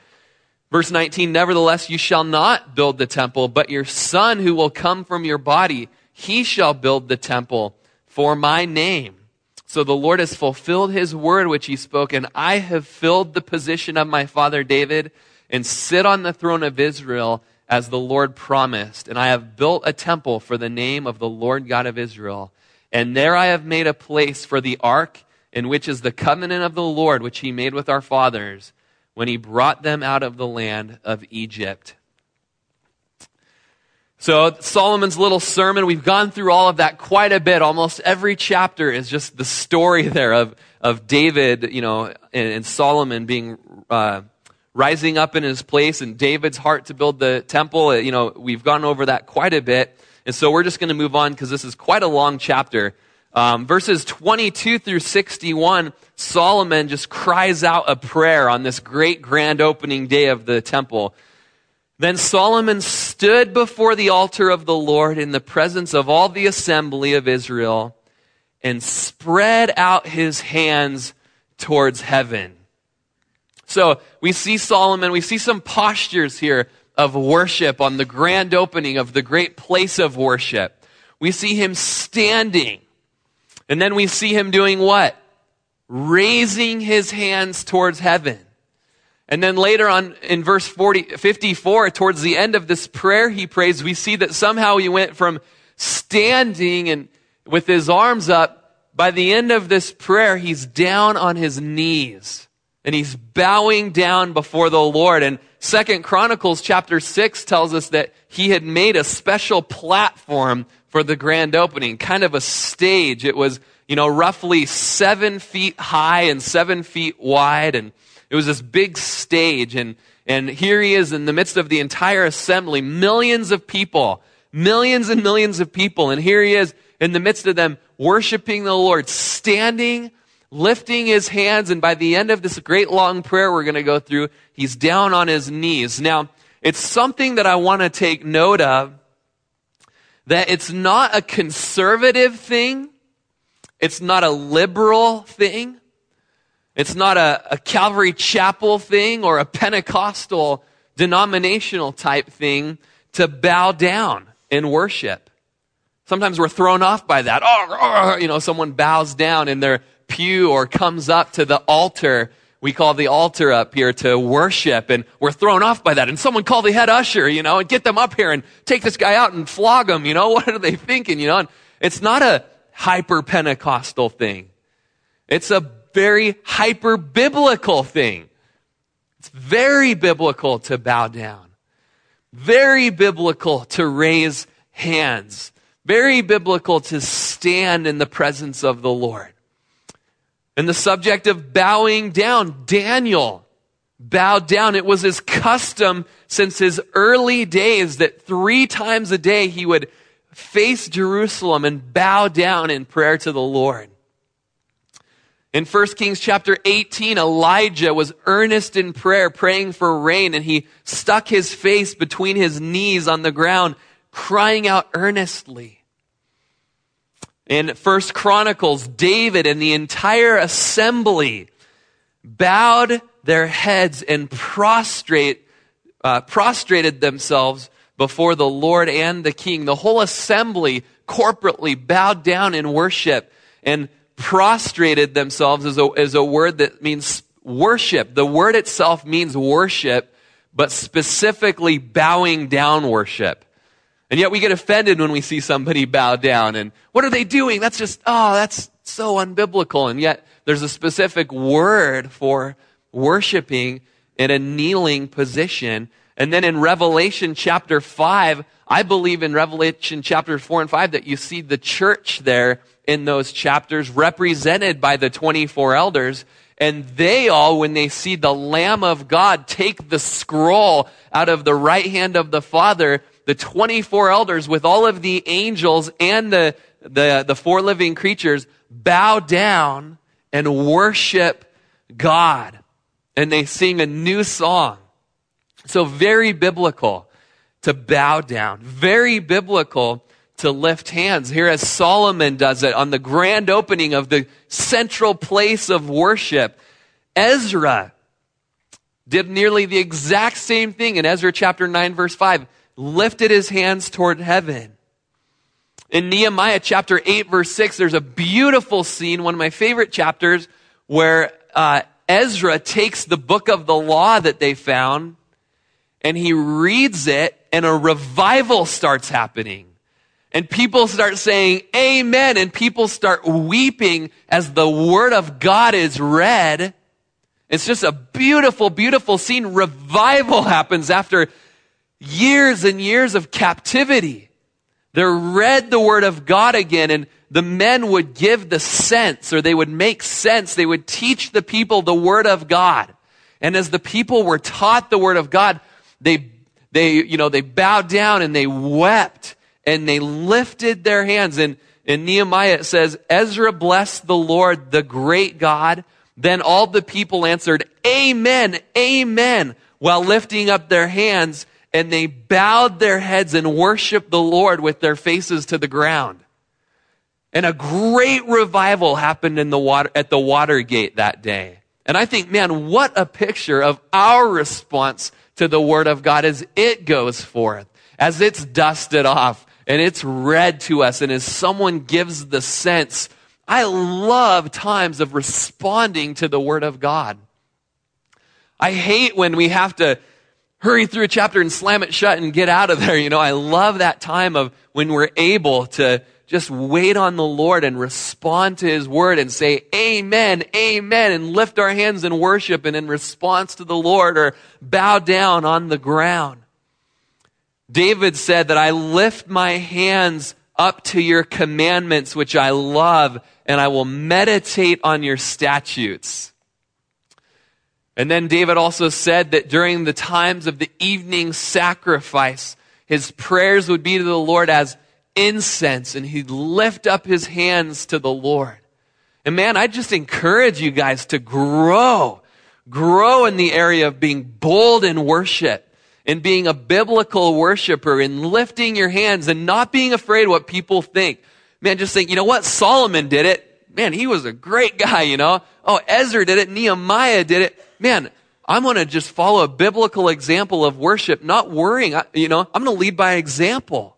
Speaker 2: Verse 19, nevertheless, you shall not build the temple, but your son who will come from your body, he shall build the temple for my name. So the Lord has fulfilled his word which he spoke, and I have filled the position of my father David and sit on the throne of Israel as the Lord promised. And I have built a temple for the name of the Lord God of Israel. And there I have made a place for the ark, in which is the covenant of the Lord, which he made with our fathers when he brought them out of the land of Egypt. So, Solomon's little sermon, we've gone through all of that quite a bit. Almost every chapter is just the story there of, of David, you know, and, and Solomon being, uh, rising up in his place and David's heart to build the temple. You know, we've gone over that quite a bit. And so we're just going to move on because this is quite a long chapter. Um, verses 22 through 61, Solomon just cries out a prayer on this great grand opening day of the temple. Then Solomon stood before the altar of the Lord in the presence of all the assembly of Israel and spread out his hands towards heaven. So we see Solomon, we see some postures here of worship on the grand opening of the great place of worship. We see him standing and then we see him doing what? Raising his hands towards heaven. And then later on in verse 40, 54, towards the end of this prayer he prays, we see that somehow he went from standing and with his arms up. By the end of this prayer, he's down on his knees and he's bowing down before the Lord. And Second Chronicles chapter 6 tells us that he had made a special platform for the grand opening, kind of a stage. It was, you know, roughly seven feet high and seven feet wide. And it was this big stage. And, and here he is in the midst of the entire assembly, millions of people, millions and millions of people. And here he is in the midst of them worshiping the Lord, standing, lifting his hands. And by the end of this great long prayer we're going to go through, he's down on his knees. Now, it's something that I want to take note of that it's not a conservative thing. It's not a liberal thing. It's not a, a Calvary Chapel thing or a Pentecostal denominational type thing to bow down in worship. Sometimes we're thrown off by that. Oh, oh, you know, someone bows down in their pew or comes up to the altar we call the altar up here to worship and we're thrown off by that. And someone call the head usher, you know, and get them up here and take this guy out and flog him, you know, <laughs> what are they thinking, you know? And it's not a hyper Pentecostal thing. It's a very hyper biblical thing. It's very biblical to bow down. Very biblical to raise hands. Very biblical to stand in the presence of the Lord. And the subject of bowing down, Daniel bowed down. It was his custom since his early days that three times a day he would face Jerusalem and bow down in prayer to the Lord. In 1 Kings chapter 18, Elijah was earnest in prayer, praying for rain, and he stuck his face between his knees on the ground, crying out earnestly. In First Chronicles, David and the entire assembly bowed their heads and prostrate, uh, prostrated themselves before the Lord and the King. The whole assembly corporately bowed down in worship and prostrated themselves is a, is a word that means worship. The word itself means worship, but specifically bowing down worship. And yet we get offended when we see somebody bow down and what are they doing? That's just, oh, that's so unbiblical. And yet there's a specific word for worshiping in a kneeling position. And then in Revelation chapter 5, I believe in Revelation chapter 4 and 5 that you see the church there in those chapters represented by the 24 elders. And they all, when they see the Lamb of God take the scroll out of the right hand of the Father, the 24 elders with all of the angels and the, the, the four living creatures bow down and worship God. And they sing a new song. So very biblical to bow down. Very biblical to lift hands. Here as Solomon does it on the grand opening of the central place of worship. Ezra did nearly the exact same thing in Ezra chapter 9 verse 5. Lifted his hands toward heaven. In Nehemiah chapter 8 verse 6, there's a beautiful scene, one of my favorite chapters, where uh, Ezra takes the book of the law that they found and he reads it and a revival starts happening. And people start saying amen and people start weeping as the word of God is read. It's just a beautiful, beautiful scene. Revival <laughs> happens after years and years of captivity. They're read the word of God again and the men would give the sense or they would make sense. They would teach the people the word of God. And as the people were taught the word of God, they, they, you know, they bowed down and they wept and they lifted their hands. And in Nehemiah it says, Ezra blessed the Lord, the great God. Then all the people answered, Amen, Amen, while lifting up their hands and they bowed their heads and worshiped the Lord with their faces to the ground. And a great revival happened in the water, at the Watergate that day. And I think, man, what a picture of our response to the Word of God as it goes forth, as it's dusted off and it's read to us, and as someone gives the sense. I love times of responding to the Word of God. I hate when we have to hurry through a chapter and slam it shut and get out of there. <laughs> You know, I love that time of when we're able to just wait on the Lord and respond to His word and say, Amen, Amen, and lift our hands in worship and in response to the Lord or bow down on the ground. David said that I lift my hands up to your commandments, which I love, and I will meditate on your statutes. And then David also said that during the times of the evening sacrifice, his prayers would be to the Lord as incense and he'd lift up his hands to the Lord. And man, I just encourage you guys to grow, grow in the area of being bold in worship and being a biblical worshiper and lifting your hands and not being afraid what people think. Man, just think, you know what? Solomon did it. Man, he was a great guy, you know? Oh, Ezra did it. Nehemiah did it man, I'm going to just follow a biblical example of worship, not worrying. You know, I'm going to lead by example.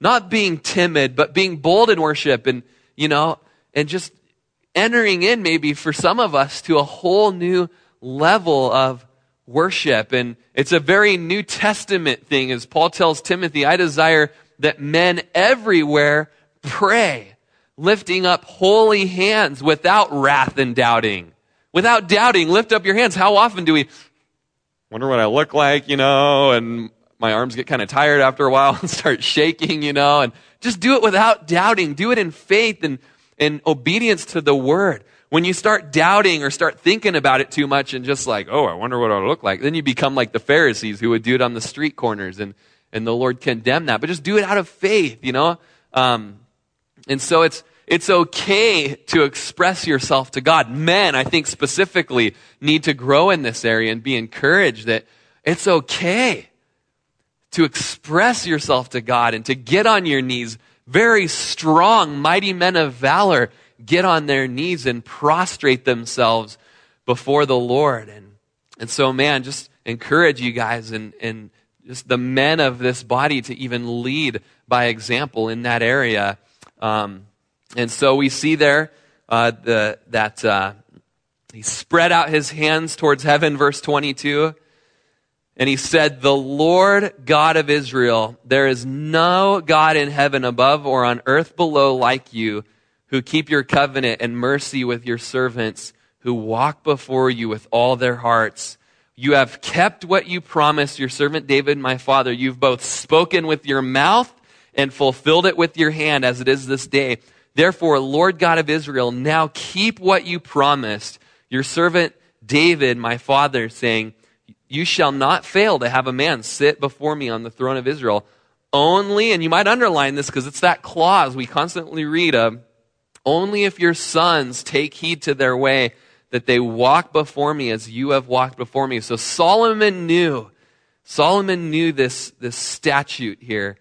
Speaker 2: Not being timid, but being bold in worship and, you know, and just entering in maybe for some of us to a whole new level of worship. And it's a very New Testament thing. As Paul tells Timothy, I desire that men everywhere pray, lifting up holy hands without wrath and doubting without doubting, lift up your hands. How often do we wonder what I look like, you know, and my arms get kind of tired after a while <laughs> and start shaking, you know, and just do it without doubting. Do it in faith and, and obedience to the word. When you start doubting or start thinking about it too much and just like, oh, I wonder what I look like, then you become like the Pharisees who would do it on the street corners and, and the Lord condemned that. But just do it out of faith, you know? Um, and so it's, it's okay to express yourself to God. Men, I think specifically, need to grow in this area and be encouraged that it's okay to express yourself to God and to get on your knees. Very strong, mighty men of valor get on their knees and prostrate themselves before the Lord. And, and so, man, just encourage you guys and, and just the men of this body to even lead by example in that area. Um, and so we see there uh, the, that uh, he spread out his hands towards heaven, verse 22. And he said, The Lord God of Israel, there is no God in heaven above or on earth below like you, who keep your covenant and mercy with your servants, who walk before you with all their hearts. You have kept what you promised your servant David, my father. You've both spoken with your mouth and fulfilled it with your hand, as it is this day. Therefore, Lord God of Israel, now keep what you promised your servant David, my father, saying, You shall not fail to have a man sit before me on the throne of Israel. Only, and you might underline this because it's that clause we constantly read of, only if your sons take heed to their way that they walk before me as you have walked before me. So Solomon knew, Solomon knew this, this statute here.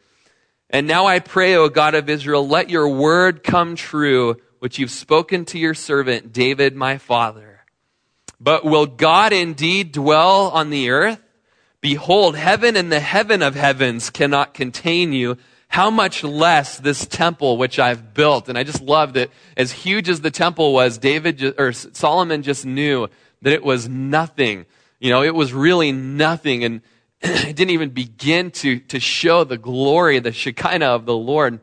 Speaker 2: And now I pray, O God of Israel, let your word come true, which you've spoken to your servant David, my father. But will God indeed dwell on the earth? Behold, heaven and the heaven of heavens cannot contain you how much less this temple which I've built. And I just love that as huge as the temple was, David or Solomon just knew that it was nothing. You know, it was really nothing. And <clears throat> it didn't even begin to, to show the glory, the Shekinah of the Lord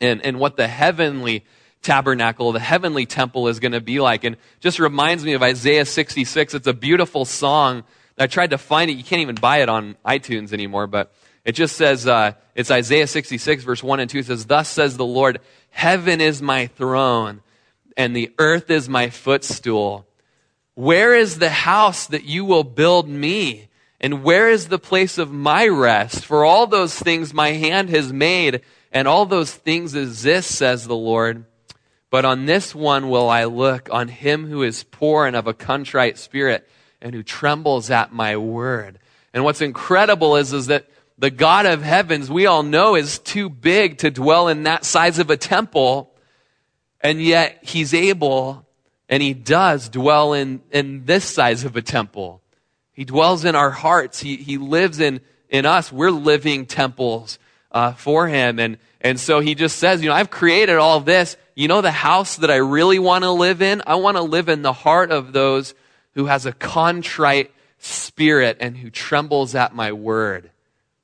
Speaker 2: and, and what the heavenly tabernacle, the heavenly temple is going to be like. And just reminds me of Isaiah 66. It's a beautiful song. I tried to find it. You can't even buy it on iTunes anymore, but it just says, uh, it's Isaiah 66, verse 1 and 2 says, Thus says the Lord, Heaven is my throne, and the earth is my footstool. Where is the house that you will build me? And where is the place of my rest? For all those things my hand has made, and all those things exist, says the Lord. But on this one will I look, on him who is poor and of a contrite spirit, and who trembles at my word. And what's incredible is, is that the God of heavens, we all know, is too big to dwell in that size of a temple. And yet he's able and he does dwell in, in this size of a temple. He dwells in our hearts. He, he lives in, in us. We're living temples uh, for him. And, and so he just says, you know, I've created all this. You know, the house that I really want to live in? I want to live in the heart of those who has a contrite spirit and who trembles at my word.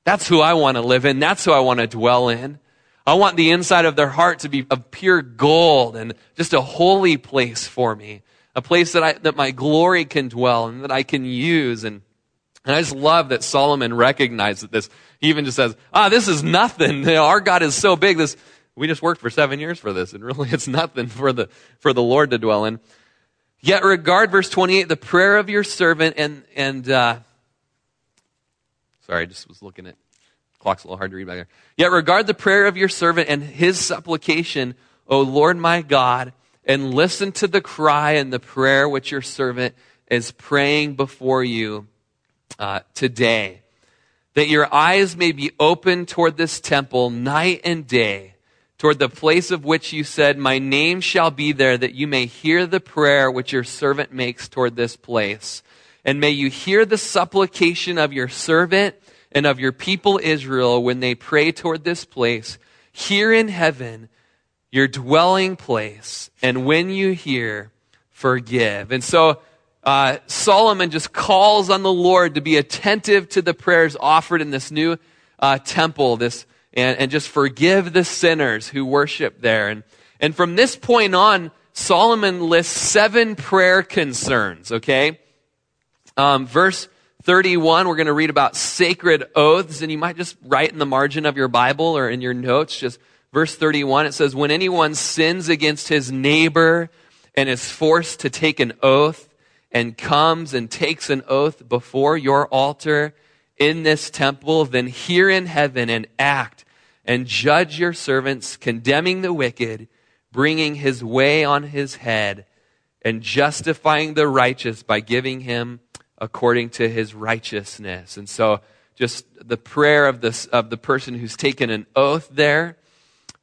Speaker 2: That's who I want to live in. That's who I want to dwell in. I want the inside of their heart to be of pure gold and just a holy place for me. A place that I, that my glory can dwell and that I can use. And, and I just love that Solomon recognized that this. He even just says, ah, this is nothing. You <laughs> know, our God is so big. This, we just worked for seven years for this and <laughs> really it's nothing for the, for the Lord to dwell in. Yet regard verse 28, the prayer of your servant and, and, uh, Sorry, I just was looking at clock's a little hard to read back there. Yet regard the prayer of your servant and his supplication, O Lord my God, and listen to the cry and the prayer which your servant is praying before you uh, today. That your eyes may be open toward this temple night and day, toward the place of which you said, My name shall be there, that you may hear the prayer which your servant makes toward this place. And may you hear the supplication of your servant and of your people Israel when they pray toward this place, here in heaven, your dwelling place. And when you hear, forgive. And so, uh, Solomon just calls on the Lord to be attentive to the prayers offered in this new uh, temple, this, and, and just forgive the sinners who worship there. And, and from this point on, Solomon lists seven prayer concerns, okay? Um, verse 31, we're going to read about sacred oaths, and you might just write in the margin of your Bible or in your notes, just verse 31, it says, When anyone sins against his neighbor and is forced to take an oath and comes and takes an oath before your altar in this temple, then hear in heaven and act and judge your servants, condemning the wicked, bringing his way on his head, and justifying the righteous by giving him according to his righteousness. And so just the prayer of, this, of the person who's taken an oath there.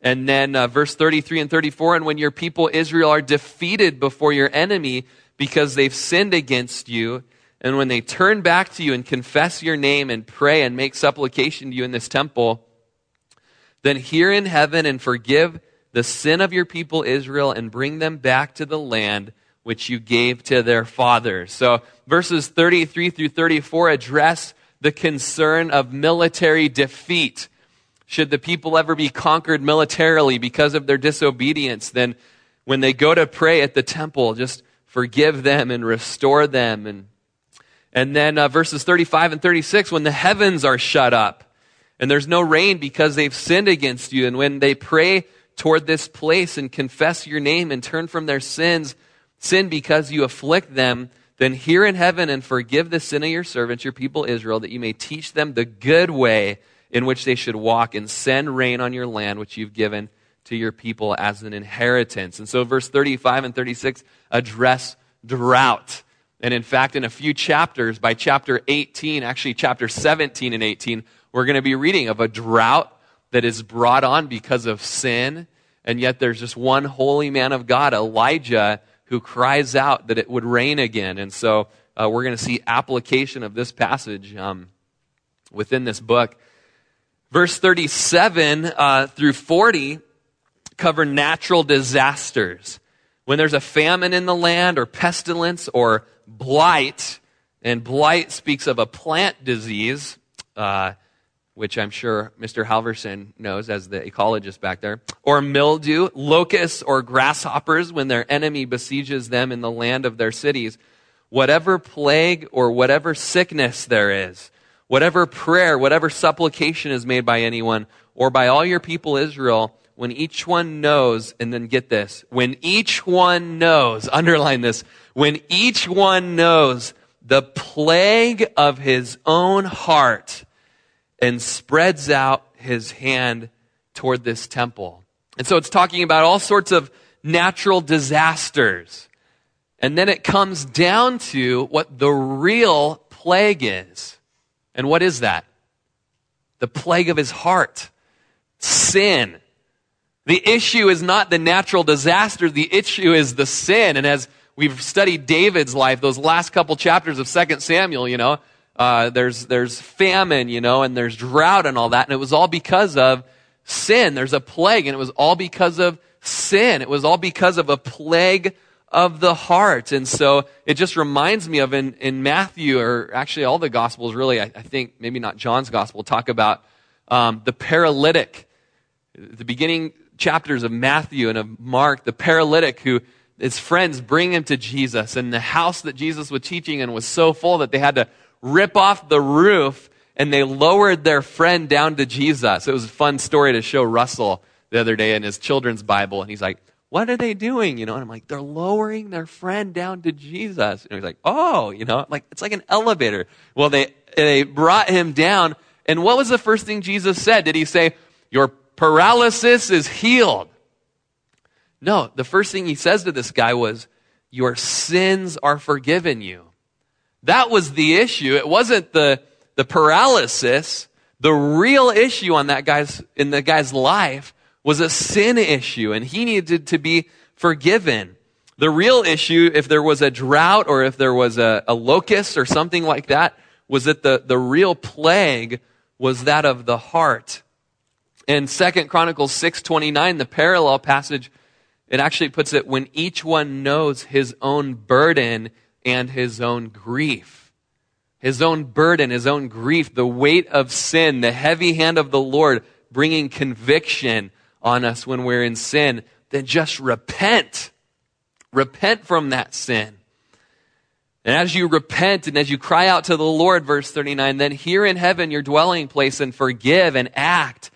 Speaker 2: And then uh, verse 33 and 34, and when your people Israel are defeated before your enemy because they've sinned against you, and when they turn back to you and confess your name and pray and make supplication to you in this temple, then hear in heaven and forgive the sin of your people Israel and bring them back to the land which you gave to their fathers. So verses 33 through 34 address the concern of military defeat. Should the people ever be conquered militarily because of their disobedience, then when they go to pray at the temple, just forgive them and restore them. And, and then uh, verses 35 and 36, when the heavens are shut up and there's no rain because they've sinned against you, and when they pray toward this place and confess your name and turn from their sins, sin because you afflict them, then hear in heaven and forgive the sin of your servants, your people Israel, that you may teach them the good way in which they should walk and send rain on your land, which you've given to your people as an inheritance. And so verse 35 and 36 address drought. And in fact, in a few chapters, by chapter 18, actually chapter 17 and 18, we're going to be reading of a drought that is brought on because of sin. And yet there's just one holy man of God, Elijah, who cries out that it would rain again. And so uh, we're going to see application of this passage um, within this book. Verse 37 uh, through 40 cover natural disasters. When there's a famine in the land, or pestilence, or blight, and blight speaks of a plant disease, uh, which I'm sure Mr. Halverson knows as the ecologist back there, or mildew, locusts, or grasshoppers when their enemy besieges them in the land of their cities. Whatever plague or whatever sickness there is, whatever prayer, whatever supplication is made by anyone or by all your people Israel, when each one knows, and then get this, when each one knows, <laughs> underline this, when each one knows the plague of his own heart, and spreads out his hand toward this temple. And so it's talking about all sorts of natural disasters. And then it comes down to what the real plague is. And what is that? The plague of his heart. Sin. The issue is not the natural disaster, the issue is the sin. And as we've studied David's life, those last couple chapters of 2 Samuel, you know, uh, there's, there's famine, you know, and there's drought and all that. And it was all because of sin. There's a plague, and it was all because of sin. It was all because of a plague of the heart. And so it just reminds me of in, in Matthew, or actually all the Gospels, really, I, I think maybe not John's Gospel, talk about um, the paralytic. The beginning chapters of Matthew and of Mark, the paralytic who his friends bring him to Jesus, and the house that Jesus was teaching in was so full that they had to rip off the roof and they lowered their friend down to Jesus. It was a fun story to show Russell the other day in his children's Bible. And he's like, What are they doing? You know, and I'm like, They're lowering their friend down to Jesus. And he's like, Oh, you know, like it's like an elevator. Well, they, they brought him down. And what was the first thing Jesus said? Did he say, Your paralysis is healed? No, the first thing he says to this guy was, Your sins are forgiven you. That was the issue. It wasn't the, the paralysis. The real issue on that guy's, in the guy's life was a sin issue and he needed to be forgiven. The real issue, if there was a drought or if there was a, a locust or something like that, was that the, the real plague was that of the heart. In Second Chronicles 6.29, the parallel passage, it actually puts it, when each one knows his own burden, and his own grief. His own burden, his own grief, the weight of sin, the heavy hand of the Lord bringing conviction on us when we're in sin, then just repent. Repent from that sin. And as you repent and as you cry out to the Lord, verse 39, then hear in heaven your dwelling place and forgive and act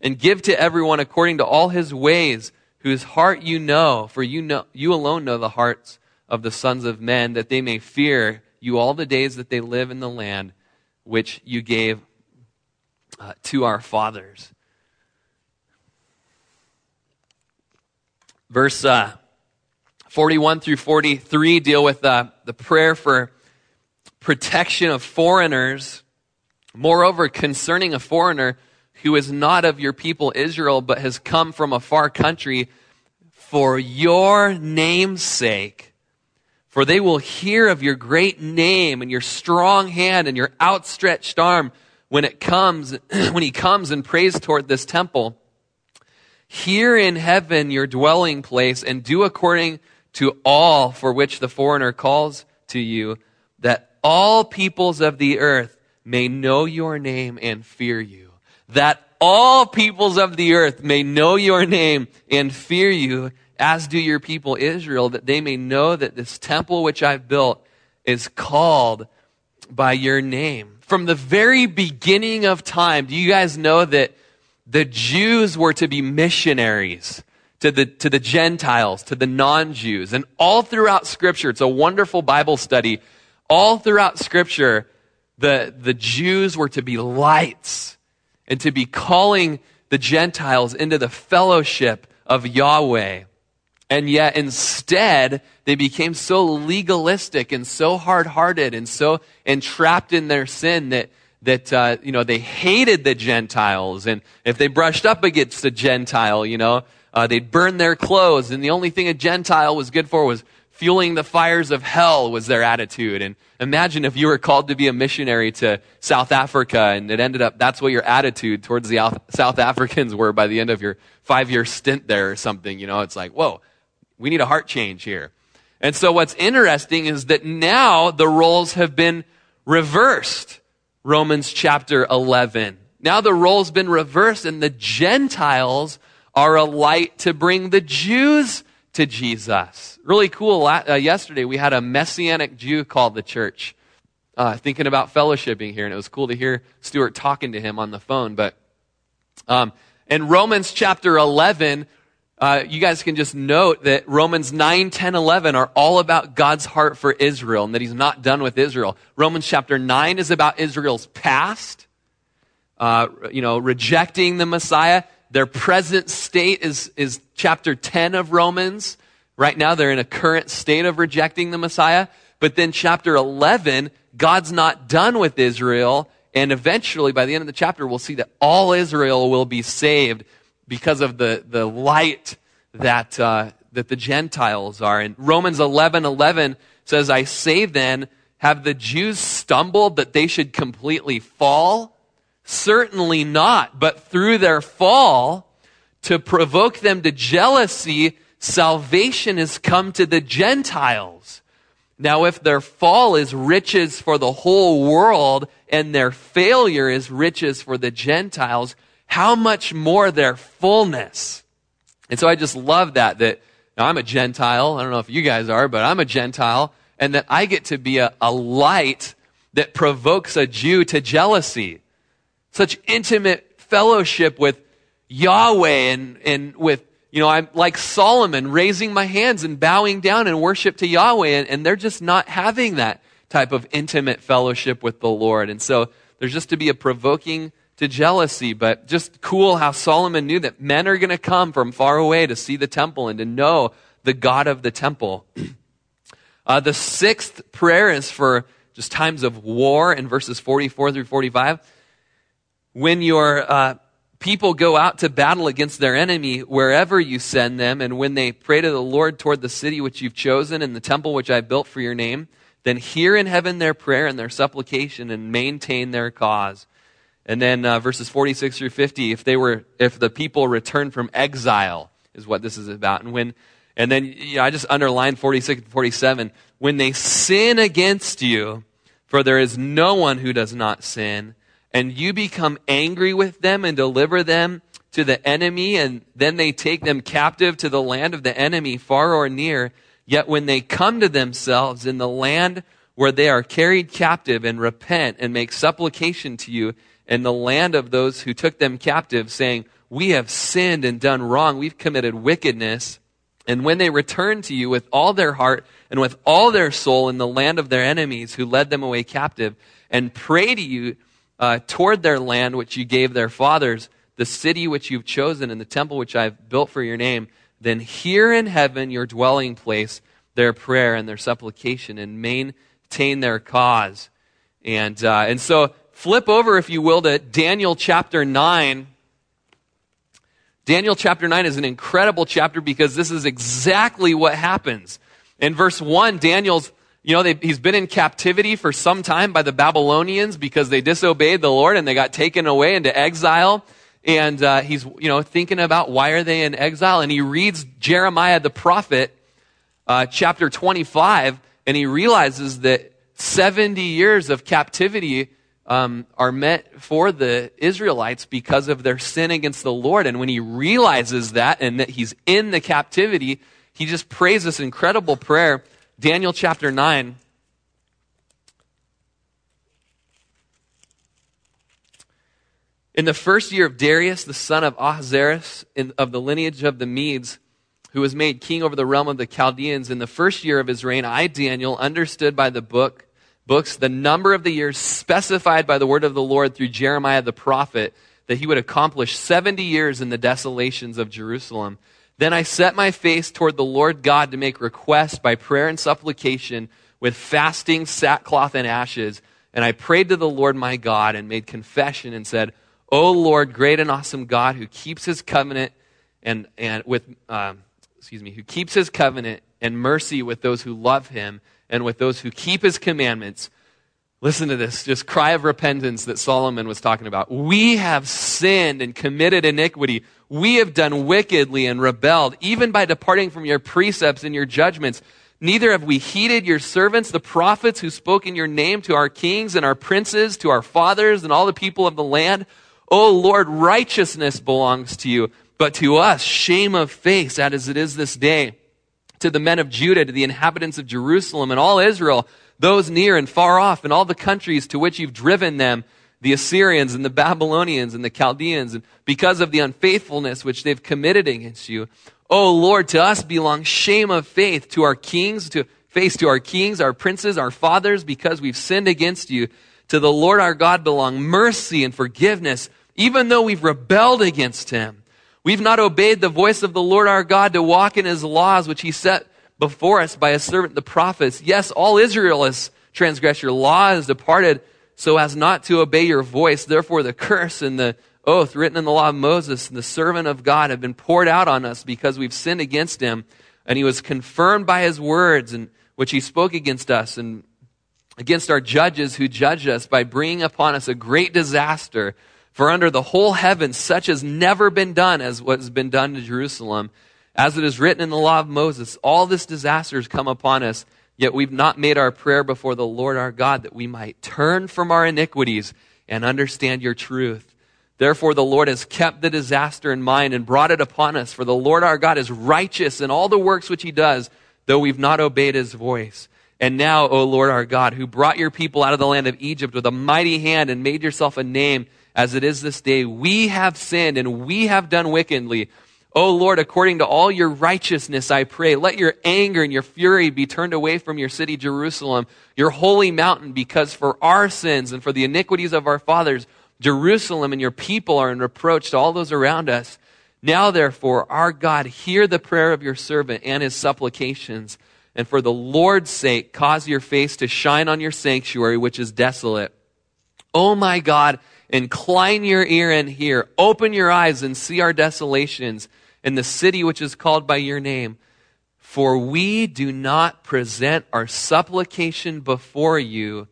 Speaker 2: and give to everyone according to all his ways, whose heart you know, for you know, you alone know the hearts of the sons of men, that they may fear you all the days that they live in the land which you gave uh, to our fathers. Verse uh, 41 through 43 deal with uh, the prayer for protection of foreigners. Moreover, concerning a foreigner who is not of your people Israel, but has come from a far country, for your name's sake, for they will hear of your great name and your strong hand and your outstretched arm when it comes, <clears throat> when he comes and prays toward this temple. Hear in heaven your dwelling place and do according to all for which the foreigner calls to you, that all peoples of the earth may know your name and fear you. That all peoples of the earth may know your name and fear you as do your people Israel, that they may know that this temple which I've built is called by your name. From the very beginning of time, do you guys know that the Jews were to be missionaries? to the, to the Gentiles, to the non-Jews. And all throughout scripture, it's a wonderful Bible study. All throughout scripture, the, the Jews were to be lights and to be calling the Gentiles into the fellowship of Yahweh. And yet instead, they became so legalistic and so hard-hearted and so entrapped in their sin that, that, uh, you know, they hated the Gentiles. And if they brushed up against a Gentile, you know, uh, they'd burn their clothes. And the only thing a Gentile was good for was fueling the fires of hell was their attitude. And imagine if you were called to be a missionary to South Africa and it ended up that's what your attitude towards the South Africans were by the end of your five year stint there or something. You know, it's like, whoa, we need a heart change here. And so what's interesting is that now the roles have been reversed. Romans chapter 11. Now the role's been reversed and the Gentiles are a light to bring the Jews to Jesus. Really cool. Uh, yesterday we had a Messianic Jew called the church, uh, thinking about fellowshipping here, and it was cool to hear Stuart talking to him on the phone. But um, in Romans chapter 11, uh, you guys can just note that Romans 9, 10, 11 are all about God's heart for Israel and that he's not done with Israel. Romans chapter 9 is about Israel's past, uh, you know, rejecting the Messiah. Their present state is, is chapter 10 of Romans. Right now, they're in a current state of rejecting the Messiah. But then chapter 11, God's not done with Israel. And eventually, by the end of the chapter, we'll see that all Israel will be saved because of the, the light that, uh, that the Gentiles are. And Romans 11, 11 says, I say then, have the Jews stumbled that they should completely fall? Certainly not. But through their fall, to provoke them to jealousy, salvation has come to the Gentiles. Now, if their fall is riches for the whole world and their failure is riches for the Gentiles, how much more their fullness. And so I just love that, that I'm a Gentile. I don't know if you guys are, but I'm a Gentile and that I get to be a, a light that provokes a Jew to jealousy. Such intimate fellowship with Yahweh and, and with, you know, I'm like Solomon raising my hands and bowing down in worship to Yahweh and, and they're just not having that type of intimate fellowship with the Lord. And so there's just to be a provoking to jealousy, but just cool how Solomon knew that men are going to come from far away to see the temple and to know the God of the temple. <clears throat> Uh, the sixth prayer is for just times of war in verses 44 through 45. When your uh, people go out to battle against their enemy, wherever you send them, and when they pray to the Lord toward the city which you've chosen and the temple which I built for your name, then hear in heaven their prayer and their supplication and maintain their cause. And then uh, verses 46 through 50, if they were, if the people return from exile, is what this is about. And when, and then you know, I just underlined 46 and 47. When they sin against you, for there is no one who does not sin, and you become angry with them and deliver them to the enemy, and then they take them captive to the land of the enemy, far or near. Yet when they come to themselves in the land where they are carried captive and repent and make supplication to you, in the land of those who took them captive, saying, We have sinned and done wrong. We've committed wickedness. And when they return to you with all their heart and with all their soul in the land of their enemies who led them away captive, and pray to you uh, toward their land which you gave their fathers, the city which you've chosen, and the temple which I've built for your name, then hear in heaven your dwelling place their prayer and their supplication, and maintain their cause. And uh, and so Flip over, if you will, to Daniel chapter 9. Daniel chapter 9 is an incredible chapter because this is exactly what happens. In verse 1, Daniel's, you know, they, he's been in captivity for some time by the Babylonians because they disobeyed the Lord and they got taken away into exile. And uh, he's, you know, thinking about why are they in exile. And he reads Jeremiah the prophet, uh, chapter 25, and he realizes that 70 years of captivity um, are meant for the Israelites because of their sin against the Lord. And when he realizes that and that he's in the captivity, he just prays this incredible prayer. Daniel chapter 9. In the first year of Darius, the son of Ahasuerus, of the lineage of the Medes, who was made king over the realm of the Chaldeans in the first year of his reign, I, Daniel, understood by the book, books the number of the years specified by the word of the Lord through Jeremiah the prophet, that he would accomplish 70 years in the desolations of Jerusalem. Then I set my face toward the Lord God to make request by prayer and supplication with fasting, sackcloth, and ashes. And I prayed to the Lord my God and made confession and said, O Lord, great and awesome God, who keeps his covenant and, and with, um, excuse me, who keeps his covenant and mercy with those who love him and with those who keep his commandments. Listen to this, just cry of repentance that Solomon was talking about. We have sinned and committed iniquity. We have done wickedly and rebelled, even by departing from your precepts and your judgments. Neither have we heeded your servants, the prophets who spoke in your name to our kings and our princes, to our fathers and all the people of the land. O Lord, righteousness belongs to you but to us, shame of face, as it is this day. To the men of Judah, to the inhabitants of Jerusalem and all Israel, those near and far off, and all the countries to which you've driven them, the Assyrians and the Babylonians and the Chaldeans, and because of the unfaithfulness which they've committed against you. O Lord, to us belongs shame of faith, to our kings, to face to our kings, our princes, our fathers, because we've sinned against you. To the Lord our God belong mercy and forgiveness, even though we've rebelled against him. We've not obeyed the voice of the Lord our God to walk in his laws, which he set before us by his servant the prophets. Yes, all Israel has transgressed your law, has departed so as not to obey your voice. Therefore, the curse and the oath written in the law of Moses, and the servant of God, have been poured out on us because we've sinned against him. And he was confirmed by his words, and which he spoke against us and against our judges who judged us by bringing upon us a great disaster for under the whole heaven, such has never been done as what has been done to Jerusalem. As it is written in the law of Moses, all this disaster has come upon us, yet we've not made our prayer before the Lord our God that we might turn from our iniquities and understand your truth. Therefore, the Lord has kept the disaster in mind and brought it upon us. For the Lord our God is righteous in all the works which he does, though we've not obeyed his voice. And now, O Lord our God, who brought your people out of the land of Egypt with a mighty hand and made yourself a name as it is this day. We have sinned and we have done wickedly. O Lord, according to all your righteousness, I pray, let your anger and your fury be turned away from your city, Jerusalem, your holy mountain, because for our sins and for the iniquities of our fathers, Jerusalem and your people are in reproach to all those around us. Now, therefore, our God, hear the prayer of your servant and his supplications. And for the Lord's sake, cause your face to shine on your sanctuary, which is desolate. O my God, Incline your ear and hear. Open your eyes and see our desolations in the city which is called by your name. For we do not present our supplication before you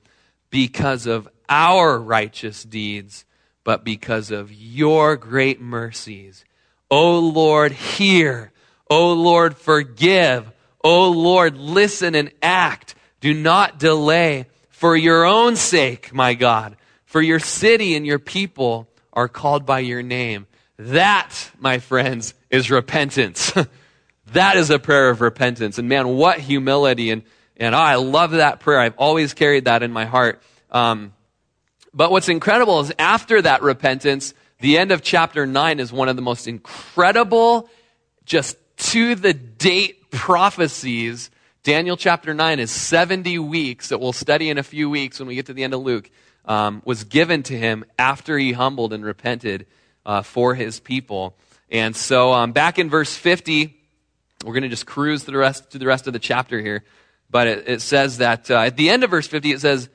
Speaker 2: because of our righteous deeds, but because of your great mercies. O Lord, hear. O Lord, forgive. O Lord, listen and act. Do not delay. For your own sake, my God for your city and your people are called by your name. That, my friends, is repentance. <laughs> that is a prayer of repentance. And man, what humility. And, and oh, I love that prayer. I've always carried that in my heart. Um, but what's incredible is after that repentance, the end of chapter 9 is one of the most incredible, just to the date prophecies. Daniel chapter 9 is 70 weeks that we'll study in a few weeks when we get to the end of Luke um, was given to him after he humbled and repented uh, for his people. And so um, back in verse 50, we're going to just cruise through the, rest, through the rest of the chapter here. But it, it says that uh, at the end of verse 50, it says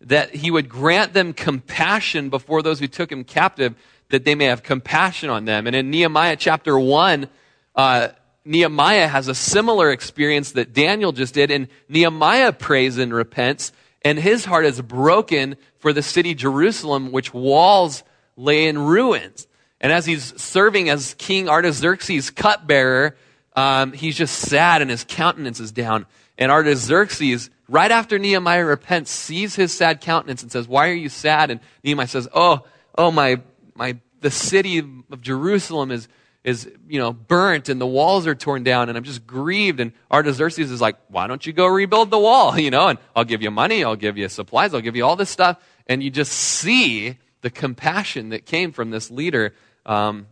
Speaker 2: that he would grant them compassion before those who took him captive, that they may have compassion on them. And in Nehemiah chapter 1, uh, Nehemiah has a similar experience that Daniel just did, and Nehemiah prays and repents, and his heart is broken for the city Jerusalem, which walls lay in ruins. And as he's serving as King Artaxerxes' cupbearer, um, he's just sad and his countenance is down. And Artaxerxes, right after Nehemiah repents, sees his sad countenance and says, Why are you sad? And Nehemiah says, Oh, oh, my, my, the city of Jerusalem is, is, you know, burnt and the walls are torn down and I'm just grieved. And Artaxerxes is like, Why don't you go rebuild the wall? <laughs> You know, and I'll give you money, I'll give you supplies, I'll give you all this stuff and you just see the compassion that came from this leader, um,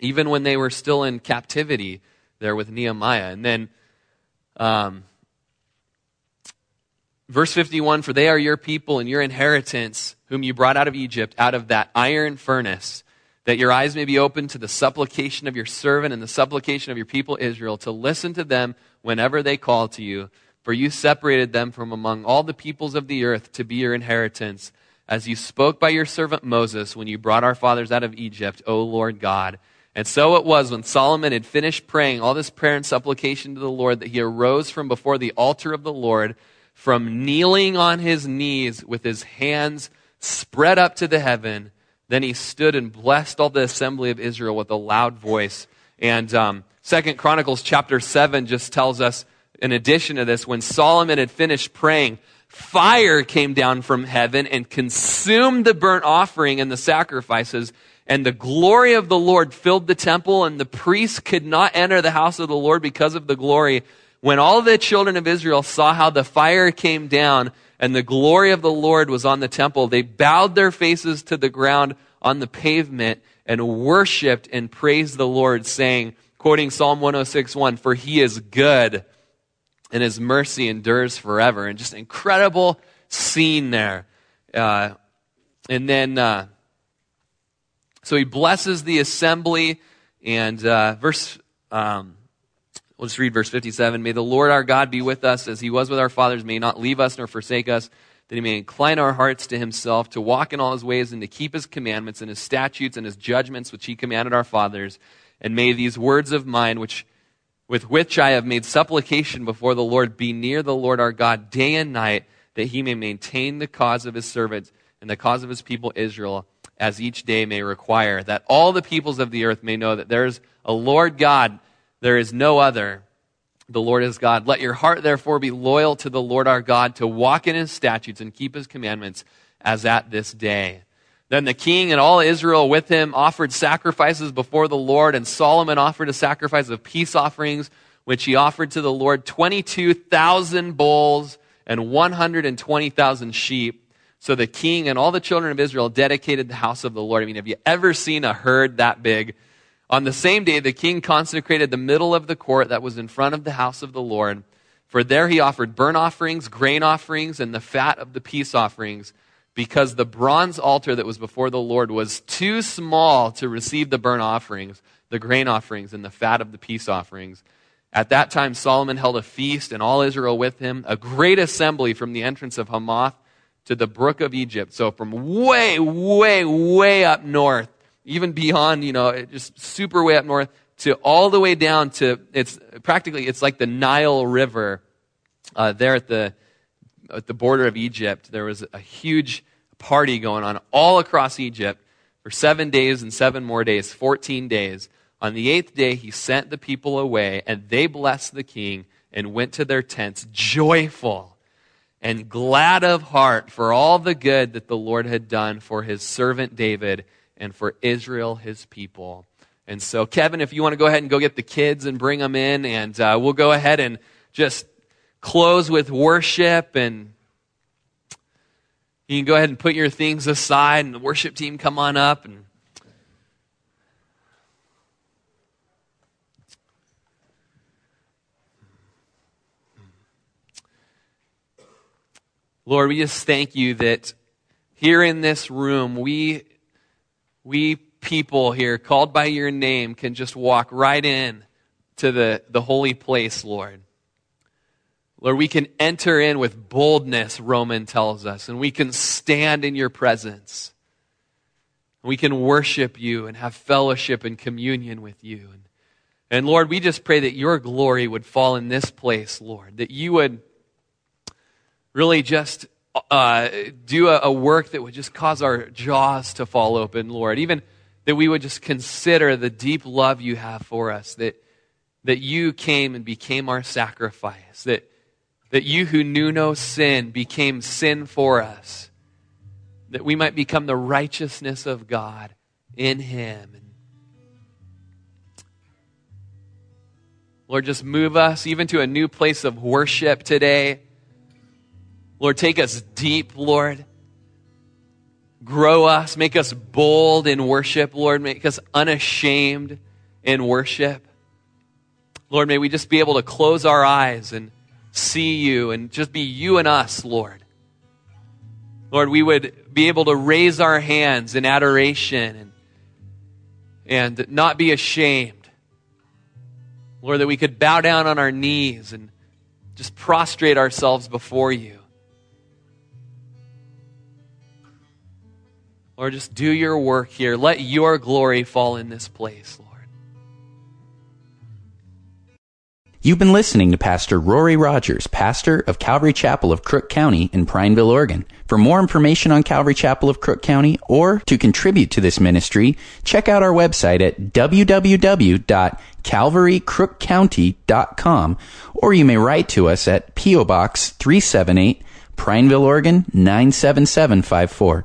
Speaker 2: even when they were still in captivity, there with Nehemiah. And then, um, verse 51 For they are your people and your inheritance, whom you brought out of Egypt, out of that iron furnace, that your eyes may be open to the supplication of your servant and the supplication of your people Israel, to listen to them whenever they call to you. For you separated them from among all the peoples of the earth to be your inheritance, as you spoke by your servant Moses when you brought our fathers out of Egypt, O Lord God. And so it was when Solomon had finished praying all this prayer and supplication to the Lord that he arose from before the altar of the Lord, from kneeling on his knees with his hands spread up to the heaven. Then he stood and blessed all the assembly of Israel with a loud voice. And um, Second Chronicles chapter 7 just tells us, in addition to this, when Solomon had finished praying, fire came down from heaven and consumed the burnt offering and the sacrifices and the glory of the Lord filled the temple, and the priests could not enter the house of the Lord because of the glory. When all the children of Israel saw how the fire came down and the glory of the Lord was on the temple, they bowed their faces to the ground on the pavement and worshiped and praised the Lord, saying, quoting Psalm 106 1, For he is good and his mercy endures forever. And just incredible scene there. Uh, and then. Uh, so he blesses the assembly, and uh, verse, um, we'll just read verse 57. May the Lord our God be with us as he was with our fathers. May not leave us nor forsake us, that he may incline our hearts to himself, to walk in all his ways, and to keep his commandments and his statutes and his judgments, which he commanded our fathers. And may these words of mine, which with which I have made supplication before the Lord, be near the Lord our God day and night, that he may maintain the cause of his servants and the cause of his people Israel as each day may require, that all the peoples of the earth may know that there is a Lord God, there is no other. The Lord is God. Let your heart therefore be loyal to the Lord our God, to walk in his statutes and keep his commandments as at this day. Then the king and all Israel with him offered sacrifices before the Lord, and Solomon offered a sacrifice of peace offerings, which he offered to the Lord 22,000 bulls and 120,000 sheep. So the king and all the children of Israel dedicated the house of the Lord. I mean, have you ever seen a herd that big? On the same day, the king consecrated the middle of the court that was in front of the house of the Lord. For there he offered burnt offerings, grain offerings, and the fat of the peace offerings, because the bronze altar that was before the Lord was too small to receive the burnt offerings, the grain offerings, and the fat of the peace offerings. At that time, Solomon held a feast, and all Israel with him, a great assembly from the entrance of Hamath to the brook of Egypt. So from way, way, way up north, even beyond, you know, just super way up north to all the way down to, it's practically, it's like the Nile River uh, there at the, at the border of Egypt. There was a huge party going on all across Egypt for seven days and seven more days, 14 days. On the eighth day, he sent the people away, and they blessed the king and went to their tents joyful and glad of heart for all the good that the Lord had done for his servant David and for Israel, his people. And so, Kevin, if you want to go ahead and go get the kids and bring them in, and uh, we'll go ahead and just close with worship and you can go ahead and put your things aside and the worship team come on up and Lord, we just thank you that here in this room, we, we people here called by your name can just walk right in to the, the holy place, Lord. Lord, we can enter in with boldness, Roman tells us, and we can stand in your presence. We can worship you and have fellowship and communion with you. And, and Lord, we just pray that your glory would fall in this place, Lord, that you would really just uh, do a, a work that would just cause our jaws to fall open, Lord. Even that we would just consider the deep love you have for us, that, that you came and became our sacrifice, that, that you who knew no sin became sin for us, that we might become the righteousness of God in him. Lord, just move us even to a new place of worship today. Lord, take us deep, Lord. Grow us, make us bold in worship, Lord. Make us unashamed in worship. Lord, may we just be able to close our eyes and see you and just be you and us, Lord. Lord, we would be able to raise our hands in adoration and, and not be ashamed. Lord, that we could bow down on our knees and just prostrate ourselves before you. Lord, just do your work here. Let your glory fall in this place, Lord.
Speaker 1: You've been listening to Pastor Rory Rogers, pastor of Calvary Chapel of Crook County in Prineville, Oregon. For more information on Calvary Chapel of Crook County or to contribute to this ministry, check out our website at www.calvarycrookcounty.com or you may write to us at P.O. Box 378, Prineville, Oregon 97754.